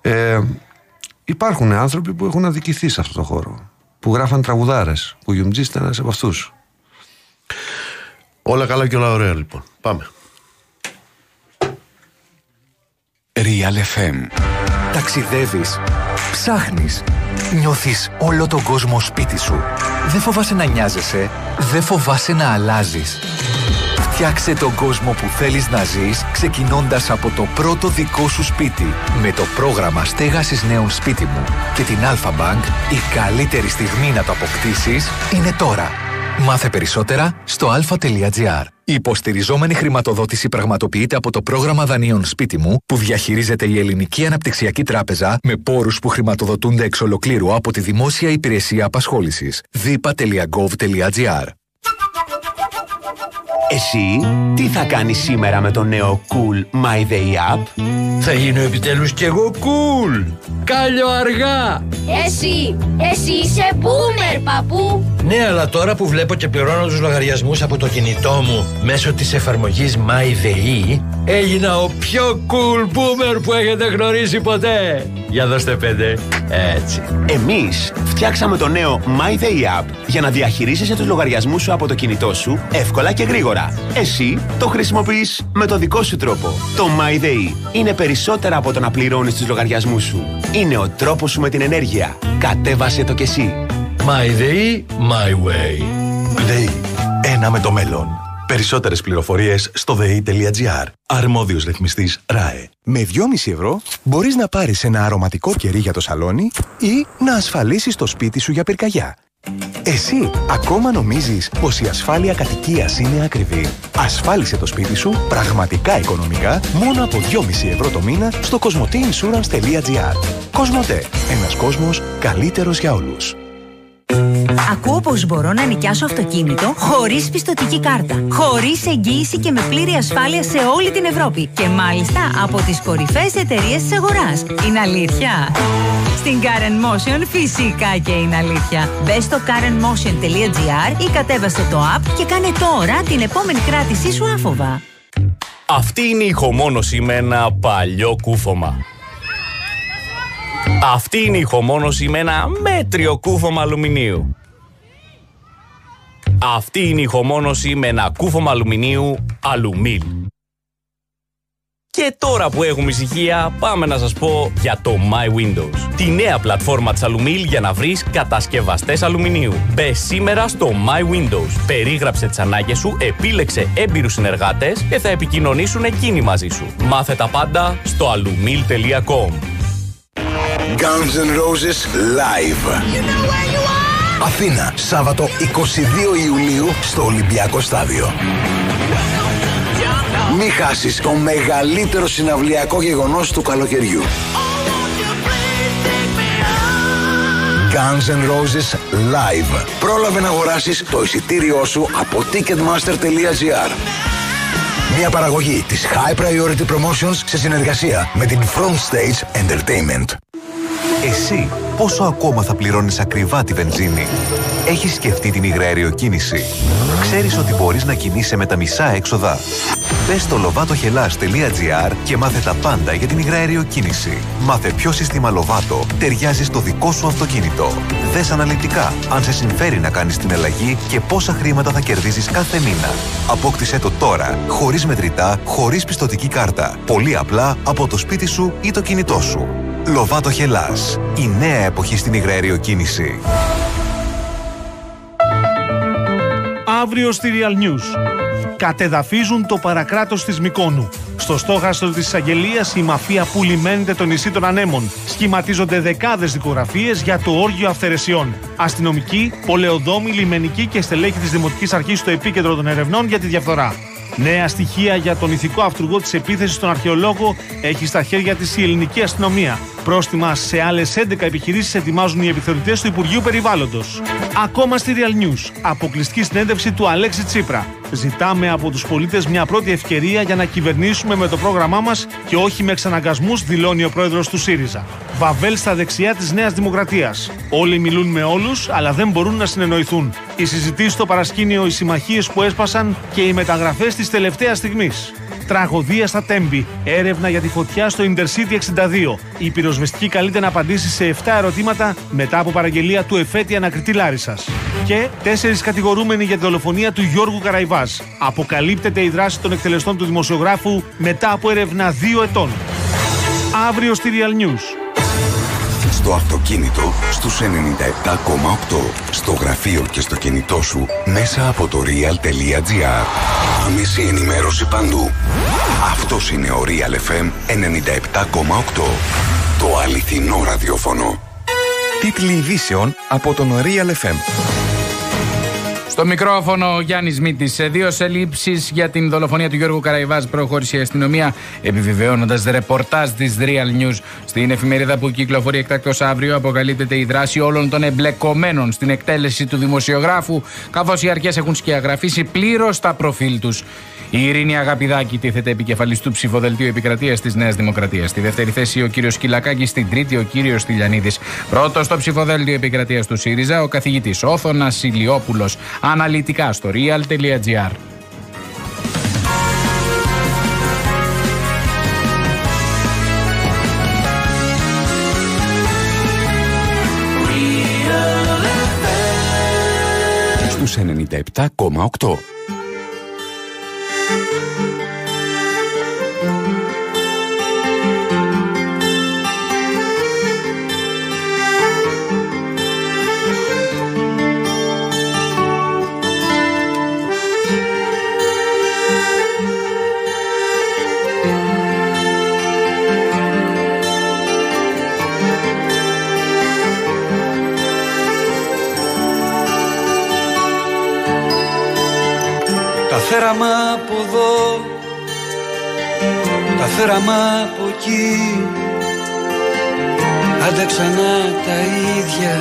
ε, υπάρχουν άνθρωποι που έχουν αδικηθεί σε αυτό το χώρο που γράφαν τραγουδάρες που Γιουμτζής ήταν ένας από αυτούς Όλα καλά και όλα ωραία, λοιπόν. Πάμε. Real FM. Ταξιδεύεις, ψάχνεις, νιώθεις όλο τον κόσμο σπίτι σου. Δεν φοβάσαι να νοιάζεσαι, δεν φοβάσαι να αλλάζεις. Φτιάξε τον κόσμο που θέλεις να ζεις ξεκινώντας από το πρώτο δικό σου σπίτι. Με το πρόγραμμα στέγασης νέων σπίτι μου και την Alpha Bank, η καλύτερη στιγμή να το αποκτήσεις είναι τώρα. Μάθε περισσότερα στο alpha.gr. Η υποστηριζόμενη χρηματοδότηση πραγματοποιείται από το πρόγραμμα δανείων σπίτι μου που διαχειρίζεται η Ελληνική Αναπτυξιακή Τράπεζα με πόρους που χρηματοδοτούνται εξ ολοκλήρου από τη Δημόσια Υπηρεσία Απασχόλησης. dipa.gov.gr Εσύ, τι θα κάνεις σήμερα με το νέο Cool My Day App? Θα γίνω επιτέλους κι εγώ cool. Κάλιο αργά. Εσύ, εσύ είσαι boomer, παππού. Ναι, αλλά τώρα που βλέπω και πληρώνω τους λογαριασμούς από το κινητό μου μέσω της εφαρμογής MyDay, έγινα ο πιο cool boomer που έχετε γνωρίσει ποτέ. Για δώστε πέντε. Έτσι. Εμείς φτιάξαμε το νέο My Day App για να διαχειρίζεσαι τους λογαριασμούς σου από το κινητό σου εύκολα και γρήγορα. Εσύ το χρησιμοποιείς με το δικό σου τρόπο. Το My Day είναι περισσότερα από το να πληρώνεις τους λογαριασμούς σου. Είναι ο τρόπος σου με την ενέργεια. Κατέβασε το κι εσύ. My day, my way. ΔΕΗ. Ένα με το μέλλον. Περισσότερες πληροφορίες στο ΔΕΗ.gr. Αρμόδιος ρυθμιστής ΡΑΕ. Με 2,5 ευρώ μπορείς να πάρεις ένα αρωματικό κερί για το σαλόνι ή να ασφαλίσεις το σπίτι σου για πυρκαγιά. Εσύ ακόμα νομίζεις πως η ασφάλεια κατοικίας είναι ακριβή. Ασφάλισε το σπίτι σου πραγματικά οικονομικά μόνο από 2,5 ευρώ το μήνα στο cosmoteinsurance.gr Κοσμοτέ. Ένας κόσμος καλύτερος για όλους. Ακούω πως μπορώ να νοικιάσω αυτοκίνητο χωρίς πιστοτική κάρτα. Χωρίς εγγύηση και με πλήρη ασφάλεια σε όλη την Ευρώπη. Και μάλιστα από τις κορυφαίες εταιρείες της αγοράς. Είναι αλήθεια. Στην Karen Motion φυσικά και είναι αλήθεια. Μπες στο karenmotion.gr ή κατέβασε το app και κάνε τώρα την επόμενη κράτησή σου άφοβα. Αυτή είναι η ηχομόνωση με ένα παλιό κούφωμα. Αυτή είναι η ηχομόνωση με ένα μέτριο κούφωμα αλουμινίου. Αυτή είναι η ηχομόνωση με ένα κούφωμα αλουμινίου αλουμίλ. Και τώρα που έχουμε ησυχία, πάμε να σας πω για το My Windows. Τη νέα πλατφόρμα της Alumil για να βρεις κατασκευαστές αλουμινίου. Μπε σήμερα στο My Windows. Περίγραψε τις ανάγκες σου, επίλεξε έμπειρους συνεργάτες και θα επικοινωνήσουν εκείνοι μαζί σου. Μάθε τα πάντα στο alumil.com. Guns N' Roses Live. Αθήνα, Σάββατο 22 Ιουλίου στο Ολυμπιακό Στάδιο. Μη χάσεις το μεγαλύτερο συναυλιακό γεγονός του καλοκαιριού. Guns N' Roses Live. Πρόλαβε να αγοράσεις το εισιτήριό σου από ticketmaster.gr Μια παραγωγή της High Priority Promotions σε συνεργασία με την Front Stage Entertainment. Εσύ πόσο ακόμα θα πληρώνεις ακριβά τη βενζίνη. Έχεις σκεφτεί την υγραεριοκίνηση. Ξέρεις ότι μπορείς να κινείσαι με τα μισά έξοδα. Μπες στο lovatohelas.gr και μάθε τα πάντα για την υγραεριοκίνηση. Μάθε ποιο σύστημα Lovato ταιριάζει στο δικό σου αυτοκίνητο. Δες αναλυτικά αν σε συμφέρει να κάνεις την αλλαγή και πόσα χρήματα θα κερδίζεις κάθε μήνα. Απόκτησέ το τώρα, χωρίς μετρητά, χωρίς πιστοτική κάρτα. Πολύ απλά από το σπίτι σου ή το κινητό σου. Λοβάτο Χελάς. Η νέα εποχή στην υγραεριοκίνηση. Αύριο στη Real News. Κατεδαφίζουν το παρακράτος της Μικόνου. Στο στόχαστρο της εισαγγελίας η μαφία που λιμένεται το νησί των ανέμων. Σχηματίζονται δεκάδες δικογραφίες για το όργιο αυθαιρεσιών. Αστυνομικοί, πολεοδόμοι, λιμενικοί και στελέχοι της Δημοτικής Αρχής στο επίκεντρο των ερευνών για τη διαφθορά. Νέα στοιχεία για τον ηθικό αυτούργο της επίθεσης στον αρχαιολόγο έχει στα χέρια της η ελληνική αστυνομία. Πρόστιμα σε άλλες 11 επιχειρήσεις ετοιμάζουν οι επιθεωρητές του Υπουργείου Περιβάλλοντος. Ακόμα στη Real News. Αποκλειστική συνέντευξη του Αλέξη Τσίπρα. Ζητάμε από τους πολίτες μια πρώτη ευκαιρία για να κυβερνήσουμε με το πρόγραμμά μας και όχι με εξαναγκασμούς, δηλώνει ο πρόεδρος του ΣΥΡΙΖΑ. Βαβέλ στα δεξιά της Νέας Δημοκρατίας. Όλοι μιλούν με όλους, αλλά δεν μπορούν να συνεννοηθούν. Οι συζητήσεις στο παρασκήνιο, οι συμμαχίες που έσπασαν και οι μεταγραφές της τελευταίας στιγμής. Τραγωδία στα Τέμπη. Έρευνα για τη φωτιά στο Intercity 62. Η πυροσβεστική καλείται να απαντήσει σε 7 ερωτήματα μετά από παραγγελία του εφέτη ανακριτή Λάρισα. Και τέσσερις κατηγορούμενοι για τη δολοφονία του Γιώργου Καραϊβάς. Αποκαλύπτεται η δράση των εκτελεστών του δημοσιογράφου μετά από έρευνα 2 ετών. Αύριο στη Real News. Στο αυτοκίνητο στους 97,8. Στο γραφείο και στο κινητό σου μέσα από το real.gr. Άμεση ενημέρωση παντού. Αυτός είναι ο Real FM 97,8. Το αληθινό ραδιόφωνο. Τίτλοι ειδήσεων από τον Real FM. Στο μικρόφωνο ο Γιάννης Μήτη. Σε δύο σελήψεις για την δολοφονία του Γιώργου Καραϊβάζ προχώρησε η αστυνομία, επιβεβαιώνοντας ρεπορτάζ της Real News. Στην εφημερίδα που κυκλοφορεί εκτάκτο αύριο, αποκαλύπτεται η δράση όλων των εμπλεκομένων στην εκτέλεση του δημοσιογράφου, καθώς οι αρχές έχουν σκιαγραφίσει πλήρως τα προφίλ τους. Η Ειρήνη Αγαπηδάκη τίθεται επικεφαλής του ψηφοδελτίου επικρατείας της Νέας Δημοκρατίας. Στη δεύτερη θέση ο κύριος Κυλακάκης, στην τρίτη ο κύριος Τηλιανίδη. Πρώτος στο ψηφοδέλτιο επικρατείας του ΣΥΡΙΖΑ ο καθηγητής Όθωνας Ηλιόπουλο. Αναλυτικά στο real.gr. Στους 97,8. Θέραμα από εδώ Τα θέραμα από εκεί. Άντε ξανά τα ίδια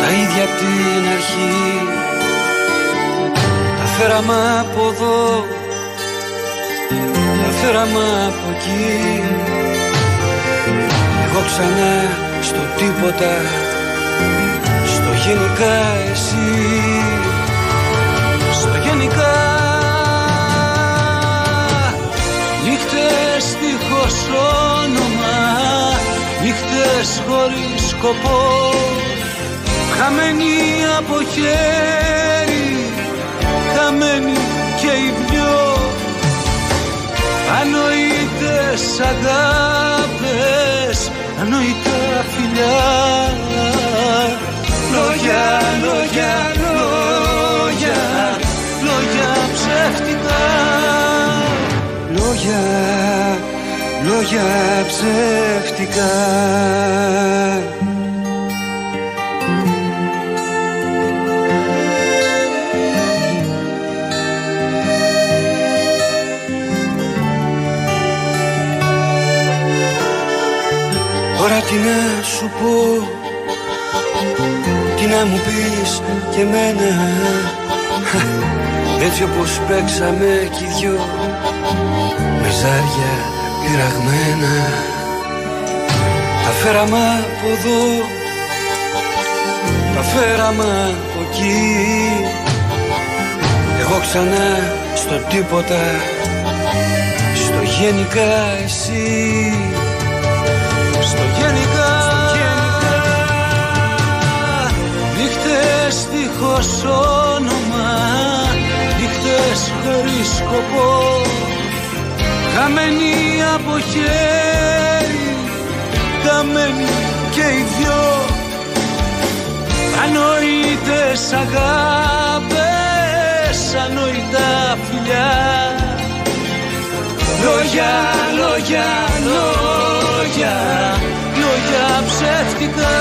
Τα ίδια απ' την αρχή. Τα φέραμε από εδώ Τα φέραμε από εκεί. Εγώ ξανά στο τίποτα Στο γενικά εσύ χωρίς σκοπό Χαμένοι από χέρι Χαμένοι και οι δυο. Ανοήτες αγάπες Ανοητά φιλιά. Λόγια, λόγια, λόγια Λόγια ψεύτικα Λόγια, λόγια ψεύτικα να σου πω Τι να μου πεις και εμένα. Έτσι όπως παίξαμε κι οι δυο Με ζάρια πειραγμένα. Τα φέραμε από εδώ Τα φέραμε από εκεί. Εγώ ξανά στο τίποτα Στο γενικά εσύ δίχως όνομα Νύχτες χωρίς σκοπό. Χαμένοι από χέρι Χαμένοι και οι δυο. Ανοήτες αγάπες Ανοητά φιλιά. Λόγια, λόγια, λόγια Λόγια ψεύτικα.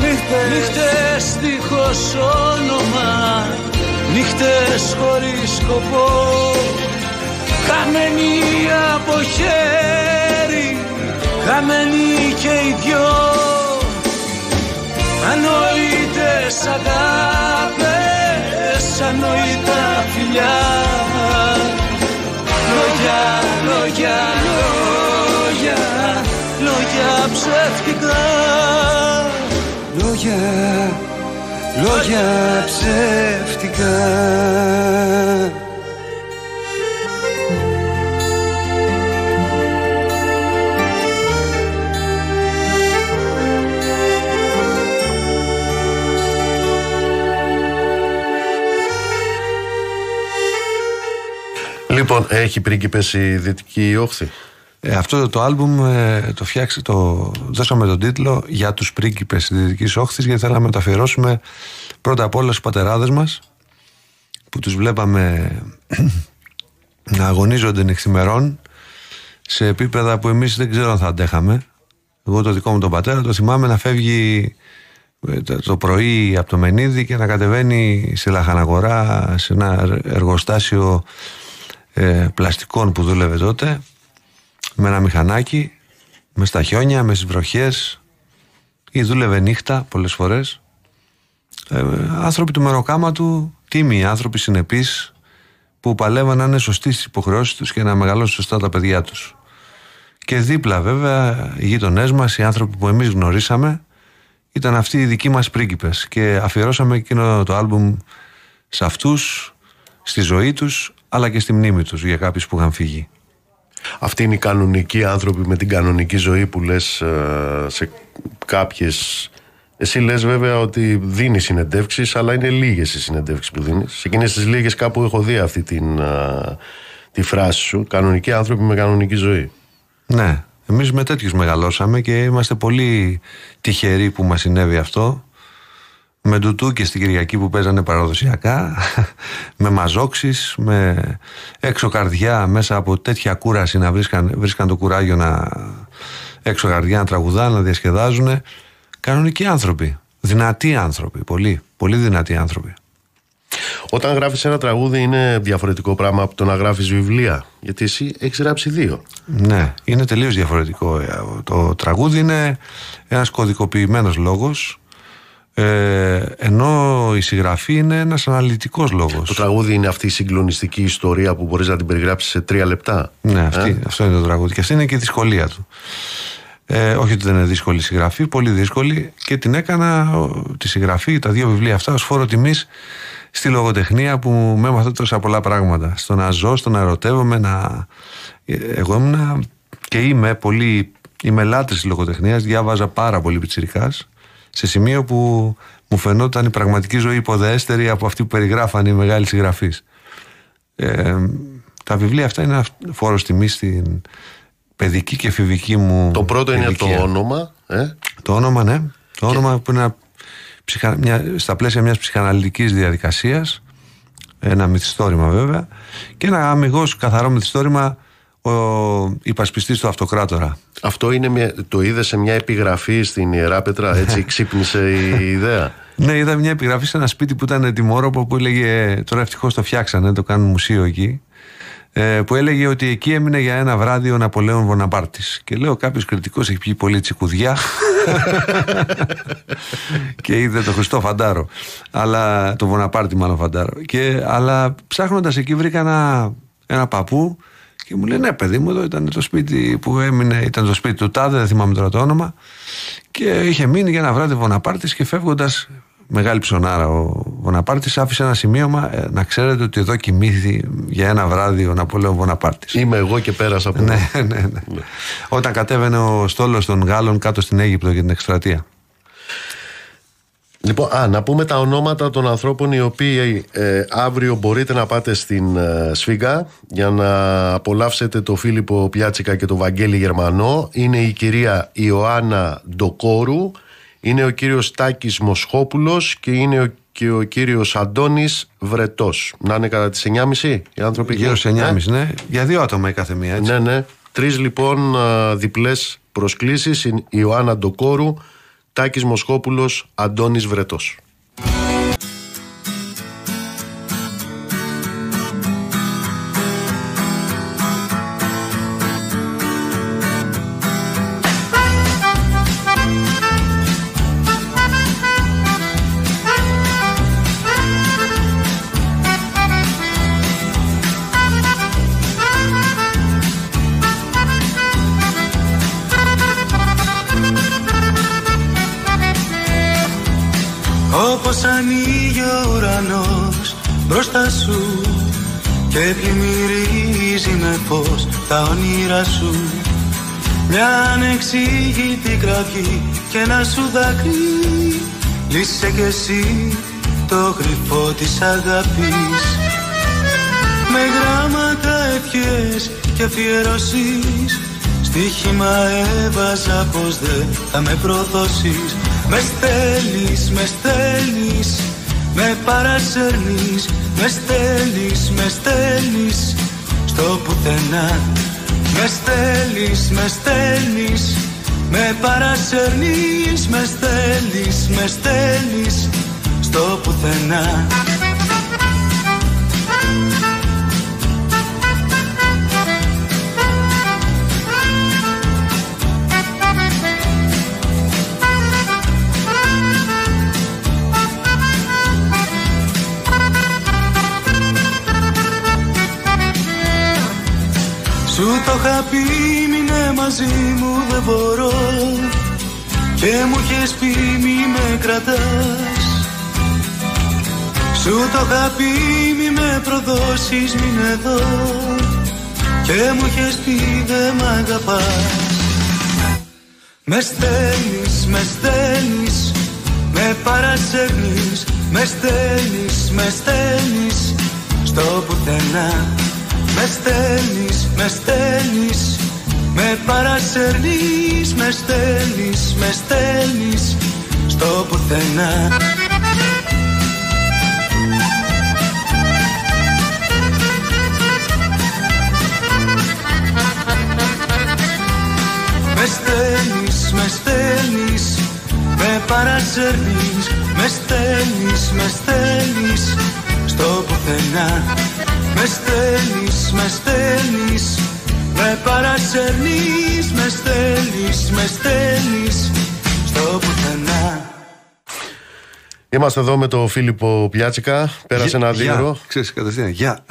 Νύχτες, Νύχτες δίχως όνομα Νύχτες χωρίς σκοπό. Χαμένοι από χέρι Χαμένοι και οι δυο. Ανοήτες αγάπες Ανοητά φιλιά. Λόγια, λόγια, λόγια, λόγια ψεύτικα. Λόγια, λόγια ψεύτικα Λοιπόν, έχει πρίγκιπες η Δυτική Όχθη. Ε, αυτό το, το άλμπουμ ε, το φτιάξει, το δώσαμε τον τίτλο για τους πρίγκιπες της Δυτικής Όχθης γιατί θέλαμε να το αφιερώσουμε πρώτα απ' όλα στους πατεράδες μας που τους βλέπαμε να αγωνίζονται νυχθημερών σε επίπεδα που εμείς δεν ξέρω αν θα αντέχαμε. Εγώ το δικό μου τον πατέρα το θυμάμαι να φεύγει ε, το- το πρωί από το Μενίδη και να κατεβαίνει στη Λαχαναγορά σε ένα εργοστάσιο ε, πλαστικών που δούλευε τότε με ένα μηχανάκι με στα χιόνια, με στις βροχές. Ή δούλευε νύχτα πολλές φορές. Ε, άνθρωποι του μεροκάματου τίμοι, άνθρωποι συνεπείς που παλεύαν να είναι σωστοί στις υποχρεώσεις τους και να μεγαλώσουν σωστά τα παιδιά τους. Και δίπλα βέβαια οι γείτονές μας, οι άνθρωποι που εμείς γνωρίσαμε ήταν αυτοί οι δικοί μας πρίγκιπες. Και αφιερώσαμε εκείνο το άλμπουμ σε αυτούς, στη ζωή τους αλλά και στη μνήμη τους για κάποιους που είχαν φύγει. Αυτοί είναι οι κανονικοί άνθρωποι με την κανονική ζωή που λες ε, σε κάποιες... Εσύ λες βέβαια ότι δίνεις συνεντεύξεις, αλλά είναι λίγες οι συνεντεύξεις που δίνεις. Σε εκείνες τις λίγες κάπου έχω δει αυτή την, ε, τη φράση σου. Κανονικοί άνθρωποι με κανονική ζωή. Ναι, εμείς με τέτοιους μεγαλώσαμε και είμαστε πολύ τυχεροί που μας συνέβη αυτό. Με ντουτού και στην Κυριακή που παίζανε παραδοσιακά, με μαζόξεις, με έξω καρδιά μέσα από τέτοια κούραση να βρίσκαν, βρίσκαν το κουράγιο να έξω καρδιά να τραγουδάνε, να διασκεδάζουν. Κανονικοί άνθρωποι, δυνατοί άνθρωποι, πολύ, πολύ δυνατοί άνθρωποι. Όταν γράφεις ένα τραγούδι είναι διαφορετικό πράγμα από το να γράφεις βιβλία. Γιατί εσύ έχεις γράψει δύο. Ναι, είναι τελείως διαφορετικό. Ε, Το τραγούδι είναι ένας κωδικοποιημένος λόγος Ε, ενώ η συγγραφή είναι ένας αναλυτικός λόγος. Το τραγούδι είναι αυτή η συγκλονιστική ιστορία που μπορείς να την περιγράψεις σε τρία λεπτά. Ναι, αυτή, Ε; αυτό είναι το τραγούδι. Και αυτή είναι και η δυσκολία του. Ε, όχι ότι δεν είναι δύσκολη η συγγραφή, πολύ δύσκολη και την έκανα ο, τη συγγραφή, τα δύο βιβλία αυτά, ως φόρο τιμής στη λογοτεχνία που με έμαθε τόσα πολλά πράγματα. Στο να ζω, στο να ερωτεύομαι, να... ε, Εγώ ήμουν και είμαι πολύ. Είμαι λάτρης της λογοτεχνίας, διάβαζα πάρα πολύ πιτσιρικάς, σε σημείο που μου φαινόταν η πραγματική ζωή υποδέστερη από αυτή που περιγράφαν οι μεγάλοι συγγραφείς. Ε, τα βιβλία αυτά είναι ένα φόρος τιμή στην παιδική και εφηβική μου Το πρώτο είναι ηλικία. το όνομα. Ε; Το όνομα, ναι. Το όνομα που είναι ένα ψυχα... μια... στα πλαίσια μιας ψυχαναλυτικής διαδικασίας, ένα μυθιστόρημα βέβαια, και ένα αμυγός καθαρό μυθιστόρημα ο υπασπιστής του αυτοκράτορα. Αυτό είναι μια, το είδε σε μια επιγραφή στην Ιερά Πέτρα, έτσι ξύπνησε η ιδέα; Ναι, είδα μια επιγραφή σε ένα σπίτι που ήταν ετοιμόρροπο που έλεγε. Τώρα ευτυχώς το φτιάξανε, το κάνουν μουσείο εκεί. Ε, που έλεγε ότι εκεί έμεινε για ένα βράδυ ο Ναπολέον Βοναπάρτης. Και λέω κάποιος κριτικός έχει πιει πολύ τσικουδιά. και είδε το Χριστό Φαντάρο. Αλλά, το Βοναπάρτη, μάλλον Φαντάρο. Και, αλλά ψάχνοντας εκεί βρήκα ένα, ένα παππού και μου λέει: Ναι, παιδί μου, εδώ ήταν το σπίτι που έμεινε, ήταν το σπίτι του Τάδε, δεν θυμάμαι τώρα το όνομα. Και είχε μείνει για ένα βράδυ Βοναπάρτης και φεύγοντας, μεγάλη ψωνάρα ο Βοναπάρτης, άφησε ένα σημείωμα ε, να ξέρετε ότι εδώ κοιμήθη για ένα βράδυ ο Ναπολέον Βοναπάρτης. Είμαι εγώ και πέρασα από ναι, ναι, ναι. Όταν κατέβαινε ο στόλος των Γάλλων κάτω στην Αίγυπτο για την εκστρατεία. Λοιπόν, α, να πούμε τα ονόματα των ανθρώπων οι οποίοι ε, αύριο μπορείτε να πάτε στην ε, Σφίγγα για να απολαύσετε το Φίλιππο Πιάτσικα και το Βαγγέλη Γερμανό. Είναι η κυρία Ιωάννα Ντοκόρου, είναι ο κύριος Τάκης Μοσχόπουλος και είναι ο, και ο κύριος Αντώνης Βρετός. Να είναι κατά τις 9.30 οι άνθρωποι; Γύρω εκεί, σε 9.30, ε; ναι. Για δύο άτομα η κάθε μία, έτσι. Ναι, ναι. Τρεις λοιπόν α, διπλές προσκλήσεις. Η Ιωάννα Ντοκόρου, Τάκης Μοσχόπουλος, Αντώνης Βρετός. Και πλημμυρίζει με φως τα όνειρα σου. Μια ανεξήγητη κραυγή και ένα σου δάκρυ. Λύσε κι εσύ το κρυφό της αγάπης. Με γράμματα ευχές και αφιερώσεις. Στοίχημα έβαζα πως δεν θα με προδώσεις. Με στέλνεις, με στέλνεις Με παρασέρνεις Με στέλνεις, με στέλνεις Στο πουθενά. Με στέλνεις, με στέλνεις Με παρασέρνεις Με στέλνεις, με στέλνεις Στο πουθενά Σου το είχα πει μείνε μαζί μου δεν μπορώ. Και μου είχες πει μη με κρατάς. Σου το είχα πει μη με προδώσεις μείνε εδώ. Και μου είχες πει δεν μ' αγαπάς. Με στέλνεις, με στέλνεις Με παρασέρνεις Με στέλνεις, με στέλνεις Στο πουθενά με στέλνεις, με στέλνεις Με παρασέρνεις, με στέλνεις, με στέλνεις Στο πουθενά. Με στέλνεις, με στέλνεις Με παρασέρνεις, με στέλνεις, με στέλνεις Στο πουθενά με στέλνεις, με στέλνεις Με παρασέρνεις, με στέλνεις, με στέλνεις Στο πουθενά Είμαστε εδώ με τον Φίλιππο Πιάτσικα. Πέρασε ένα Γεια. δύο Ξέρεις κατευθείαν. Γεια.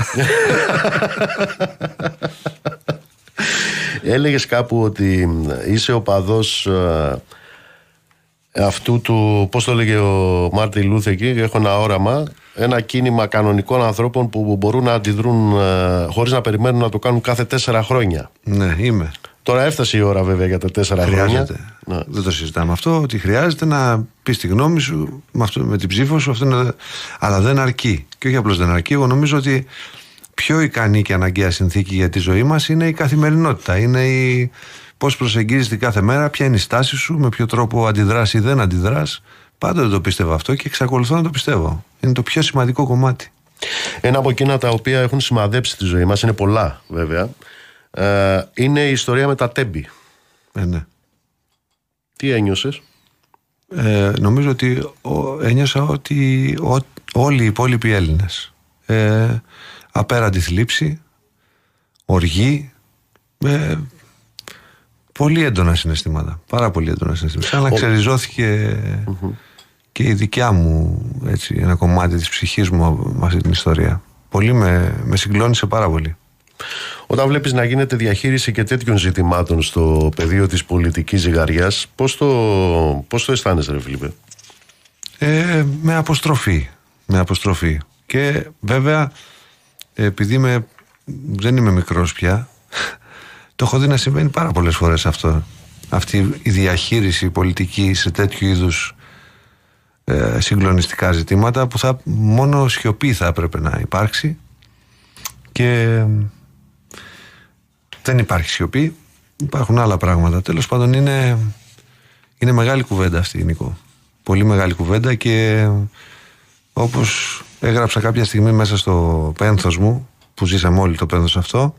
Έλεγες κάπου ότι είσαι ο παδός ε, αυτού του, πώς το έλεγε ο Μάρτι Λούθε εκεί, έχω ένα όραμα, ένα κίνημα κανονικών ανθρώπων που μπορούν να αντιδρούν ε, χωρίς να περιμένουν να το κάνουν κάθε τέσσερα χρόνια. Ναι, είμαι. Τώρα έφτασε η ώρα βέβαια για τα τέσσερα χρόνια. Χρειάζεται. Δεν το συζητάμε αυτό, ότι χρειάζεται να πεις τη γνώμη σου με, αυτό, με την ψήφο σου, αυτό είναι- αλλά δεν αρκεί. Και όχι απλώς δεν αρκεί. Εγώ νομίζω ότι πιο ικανή και αναγκαία συνθήκη για τη ζωή μας είναι η καθημερινότητα. Είναι η πώς προσεγγίζεις κάθε μέρα, ποια είναι η στάση σου, με ποιο τρόπο αντιδράς ή δεν αντιδράς. Πάντοτε το πίστευα αυτό και εξακολουθώ να το πιστεύω. Είναι το πιο σημαντικό κομμάτι. Ένα από εκείνα τα οποία έχουν σημαδέψει τη ζωή μας, είναι πολλά βέβαια, ε, είναι η ιστορία με τα τέμπη. Ε, ναι. Τι ένιωσες; Ε, νομίζω ότι ο, ένιωσα ότι ο, όλοι οι υπόλοιποι Έλληνες ε, απέραντη θλίψη, οργή, ε, πολύ έντονα συναισθήματα. Πάρα πολύ έντονα συναισθήματα. Σαν να Ο- ξεριζώθηκε και η δικιά μου έτσι, ένα κομμάτι της ψυχής μου με αυτή την ιστορία. Πολύ με, με συγκλώνησε πάρα πολύ. Όταν βλέπεις να γίνεται διαχείριση και τέτοιων ζητημάτων στο πεδίο της πολιτικής ζυγαριάς, πώς το, πώς το αισθάνεσαι ρε Φίλιππε; Ε, με αποστροφή. Με αποστροφή. Και βέβαια, επειδή είμαι, δεν είμαι μικρός πια, το έχω δει να συμβαίνει πάρα πολλές φορές αυτό. Αυτή η διαχείριση πολιτική σε τέτοιου είδους ε, συγκλονιστικά ζητήματα που θα, μόνο σιωπή θα έπρεπε να υπάρξει. Και δεν υπάρχει σιωπή. Υπάρχουν άλλα πράγματα. Τέλος πάντων είναι, είναι μεγάλη κουβέντα αυτή Νίκο. Πολύ μεγάλη κουβέντα και όπως έγραψα κάποια στιγμή μέσα στο πένθος μου που ζήσαμε όλοι το πένθος αυτό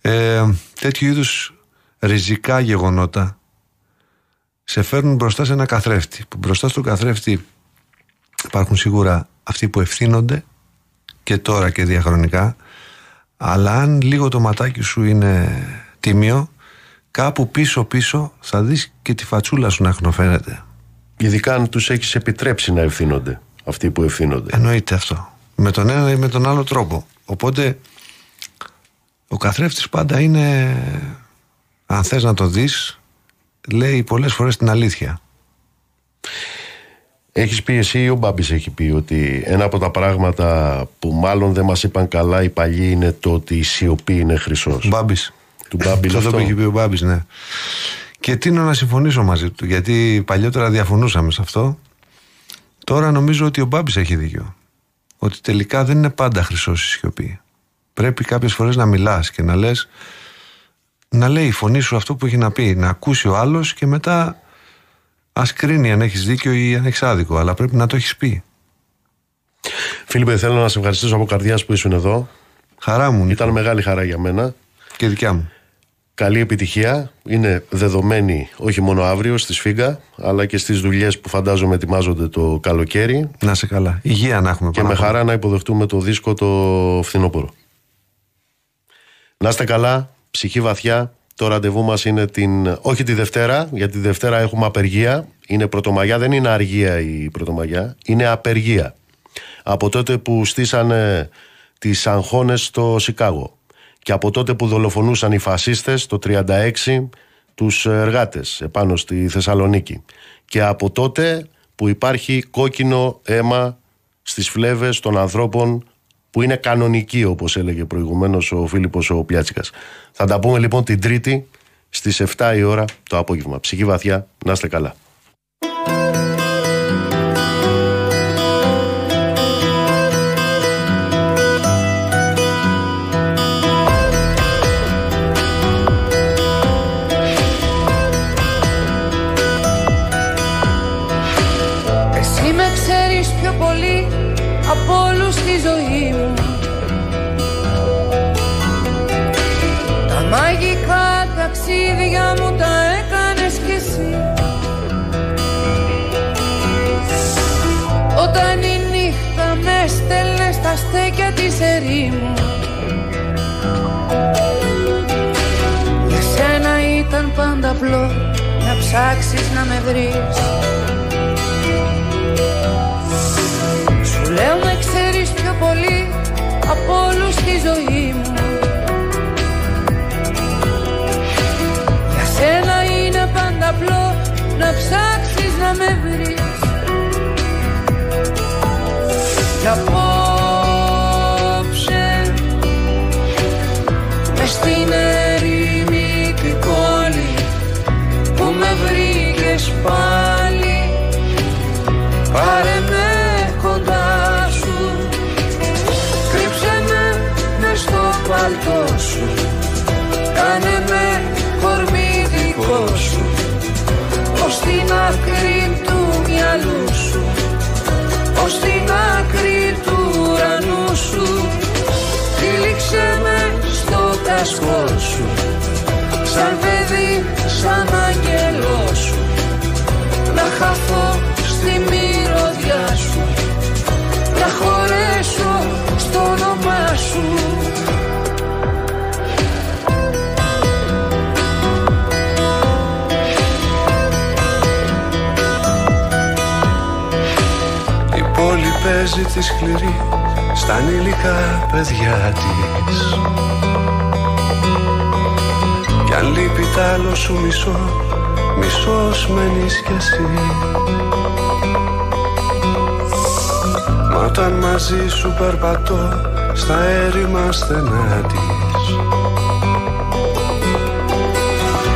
ε, τέτοιου είδους ριζικά γεγονότα σε φέρνουν μπροστά σε ένα καθρέφτη που μπροστά στο καθρέφτη υπάρχουν σίγουρα αυτοί που ευθύνονται και τώρα και διαχρονικά αλλά αν λίγο το ματάκι σου είναι τίμιο κάπου πίσω πίσω θα δεις και τη φατσούλα σου να χνοφαίνεται Ειδικά αν τους έχεις επιτρέψει να ευθύνονται αυτοί που ευθύνονται. Εννοείται αυτό. Με τον ένα ή με τον άλλο τρόπο. Οπότε ο καθρέφτης πάντα είναι, αν θες να το δεις, λέει πολλές φορές την αλήθεια. Έχεις πει εσύ ή ο Μπάμπης έχει πει ότι ένα από τα πράγματα που μάλλον δεν μας είπαν καλά οι παλιοί είναι το ότι η σιωπή είναι χρυσός. Μπάμπης. Του Μπάμπη Αυτό που έχει πει ο Μπάμπης, ναι. Και τίνω να συμφωνήσω μαζί του, γιατί παλιότερα διαφωνούσαμε σε αυτό. Τώρα νομίζω ότι ο Μπάμπης έχει δίκιο. Ότι τελικά δεν είναι πάντα χρυσός η σιωπή. Πρέπει κάποιες φορές να μιλάς και να λες να λέει η φωνή σου αυτό που έχει να πει, να ακούσει ο άλλος και μετά ας κρίνει αν έχεις δίκιο ή αν έχεις άδικο, αλλά πρέπει να το έχεις πει. Φίλιππε, θέλω να σε ευχαριστήσω από καρδιάς που ήσουν εδώ. Χαρά μου. Ήταν μεγάλη χαρά για μένα. Και δικιά μου. Καλή επιτυχία. Είναι δεδομένη όχι μόνο αύριο στη Σφίγγα, αλλά και στις δουλειές που φαντάζομαι ετοιμάζονται το καλοκαίρι. Να σε καλά. Υγεία να έχουμε Και πάνω με απ' όλα. χαρά να υποδεχτούμε το δίσκο το φθινόπωρο. Να είστε καλά, ψυχή βαθιά. Το ραντεβού μας είναι την, όχι τη Δευτέρα, γιατί τη Δευτέρα έχουμε απεργία. Είναι πρωτομαγιά, δεν είναι αργία η πρωτομαγιά, είναι απεργία. Από τότε που στήσανε τις αγχώνες στο Σικάγο και από τότε που δολοφονούσαν οι φασίστες το 36 τους εργάτες επάνω στη Θεσσαλονίκη και από τότε που υπάρχει κόκκινο αίμα στις φλέβες των ανθρώπων που είναι κανονικοί όπως έλεγε προηγουμένως ο Φίλιππος ο Πιάτσικας. Θα τα πούμε λοιπόν την Τρίτη στις 7 η ώρα το απόγευμα. Ψυχή βαθιά, να είστε καλά. Στέκια της ερήμου Για σένα ήταν πάντα απλό να ψάξεις να με βρεις. Σου λέω με ξέρεις πιο πολύ από όλους στη ζωή μου Για σένα είναι πάντα απλό να ψάξεις να με βρεις μες στο κασκό σου Σαν παιδί, σαν άγγελός σου Να χαθώ στη μυρωδιά σου Να χωρέσω στο όνομά σου. Η πόλη παίζει τη σκληρή στα ανήλικα παιδιά της Κι αν λείπει τ' άλλο σου μισό, μισός μένεις κι εσύ. Μα όταν μαζί σου περπατώ στα έρημα στενά της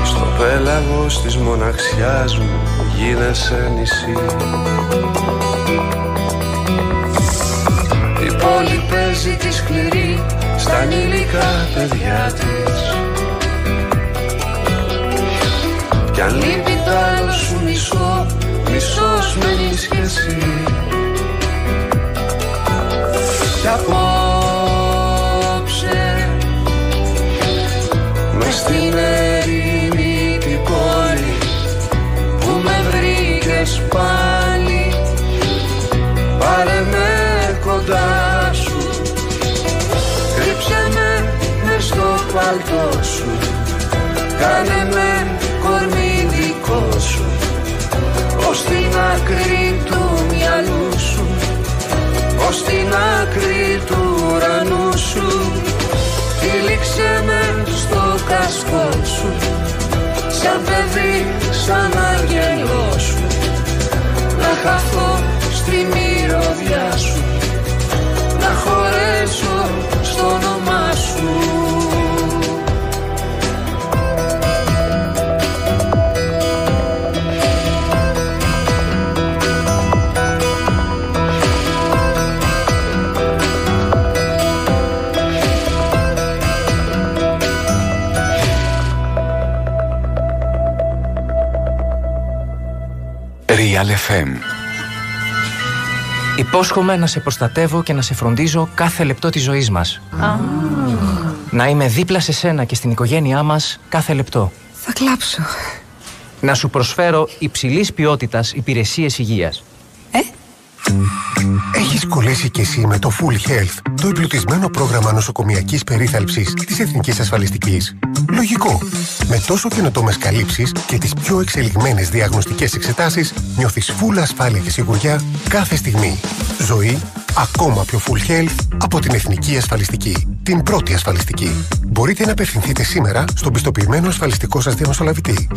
Στο πέλαγος της μοναξιάς μου γίνεσαι νησί. Η πόλη παίζει τη σκληρή στα ανήλικα παιδιά της Κι αν Λείπει το άλλο σου μισό, μισός μένεις κι εσύ. Κι απόψε. μες στην ερημική πόλη που με βρήκες πάλι. Πάρε με κοντά σου. Κρύψε με μες στο παλτό σου. Κάνε με Ως την άκρη του μυαλού σου. Ως την άκρη του ουρανού σου. Τύλιξε με στο κασκό σου. Σαν παιδί, σαν άγγελό σου. Να χαθώ στη μυρωδιά σου. Να χωρέσω στο όνομά σου Υπόσχομαι να σε προστατεύω και να σε φροντίζω κάθε λεπτό της ζωής μας. Να είμαι δίπλα σε σένα και στην οικογένειά μας κάθε λεπτό. Θα κλάψω. Να σου προσφέρω υψηλής ποιότητας υπηρεσίες υγείας. Έχεις κολλήσει κι εσύ με το Full Health, το εμπλουτισμένο πρόγραμμα νοσοκομιακής περίθαλψης της Εθνικής Ασφαλιστικής. Λογικό. Με τόσο καινοτόμες καλύψεις και τις πιο εξελιγμένες διαγνωστικές εξετάσεις, νιώθεις full ασφάλεια και σιγουριά κάθε στιγμή. Ζωή ακόμα πιο full health από την Εθνική Ασφαλιστική. Την πρώτη ασφαλιστική. Μπορείτε να απευθυνθείτε σήμερα στον πιστοποιημένο ασφαλιστικό σας διαμεσολαβητή.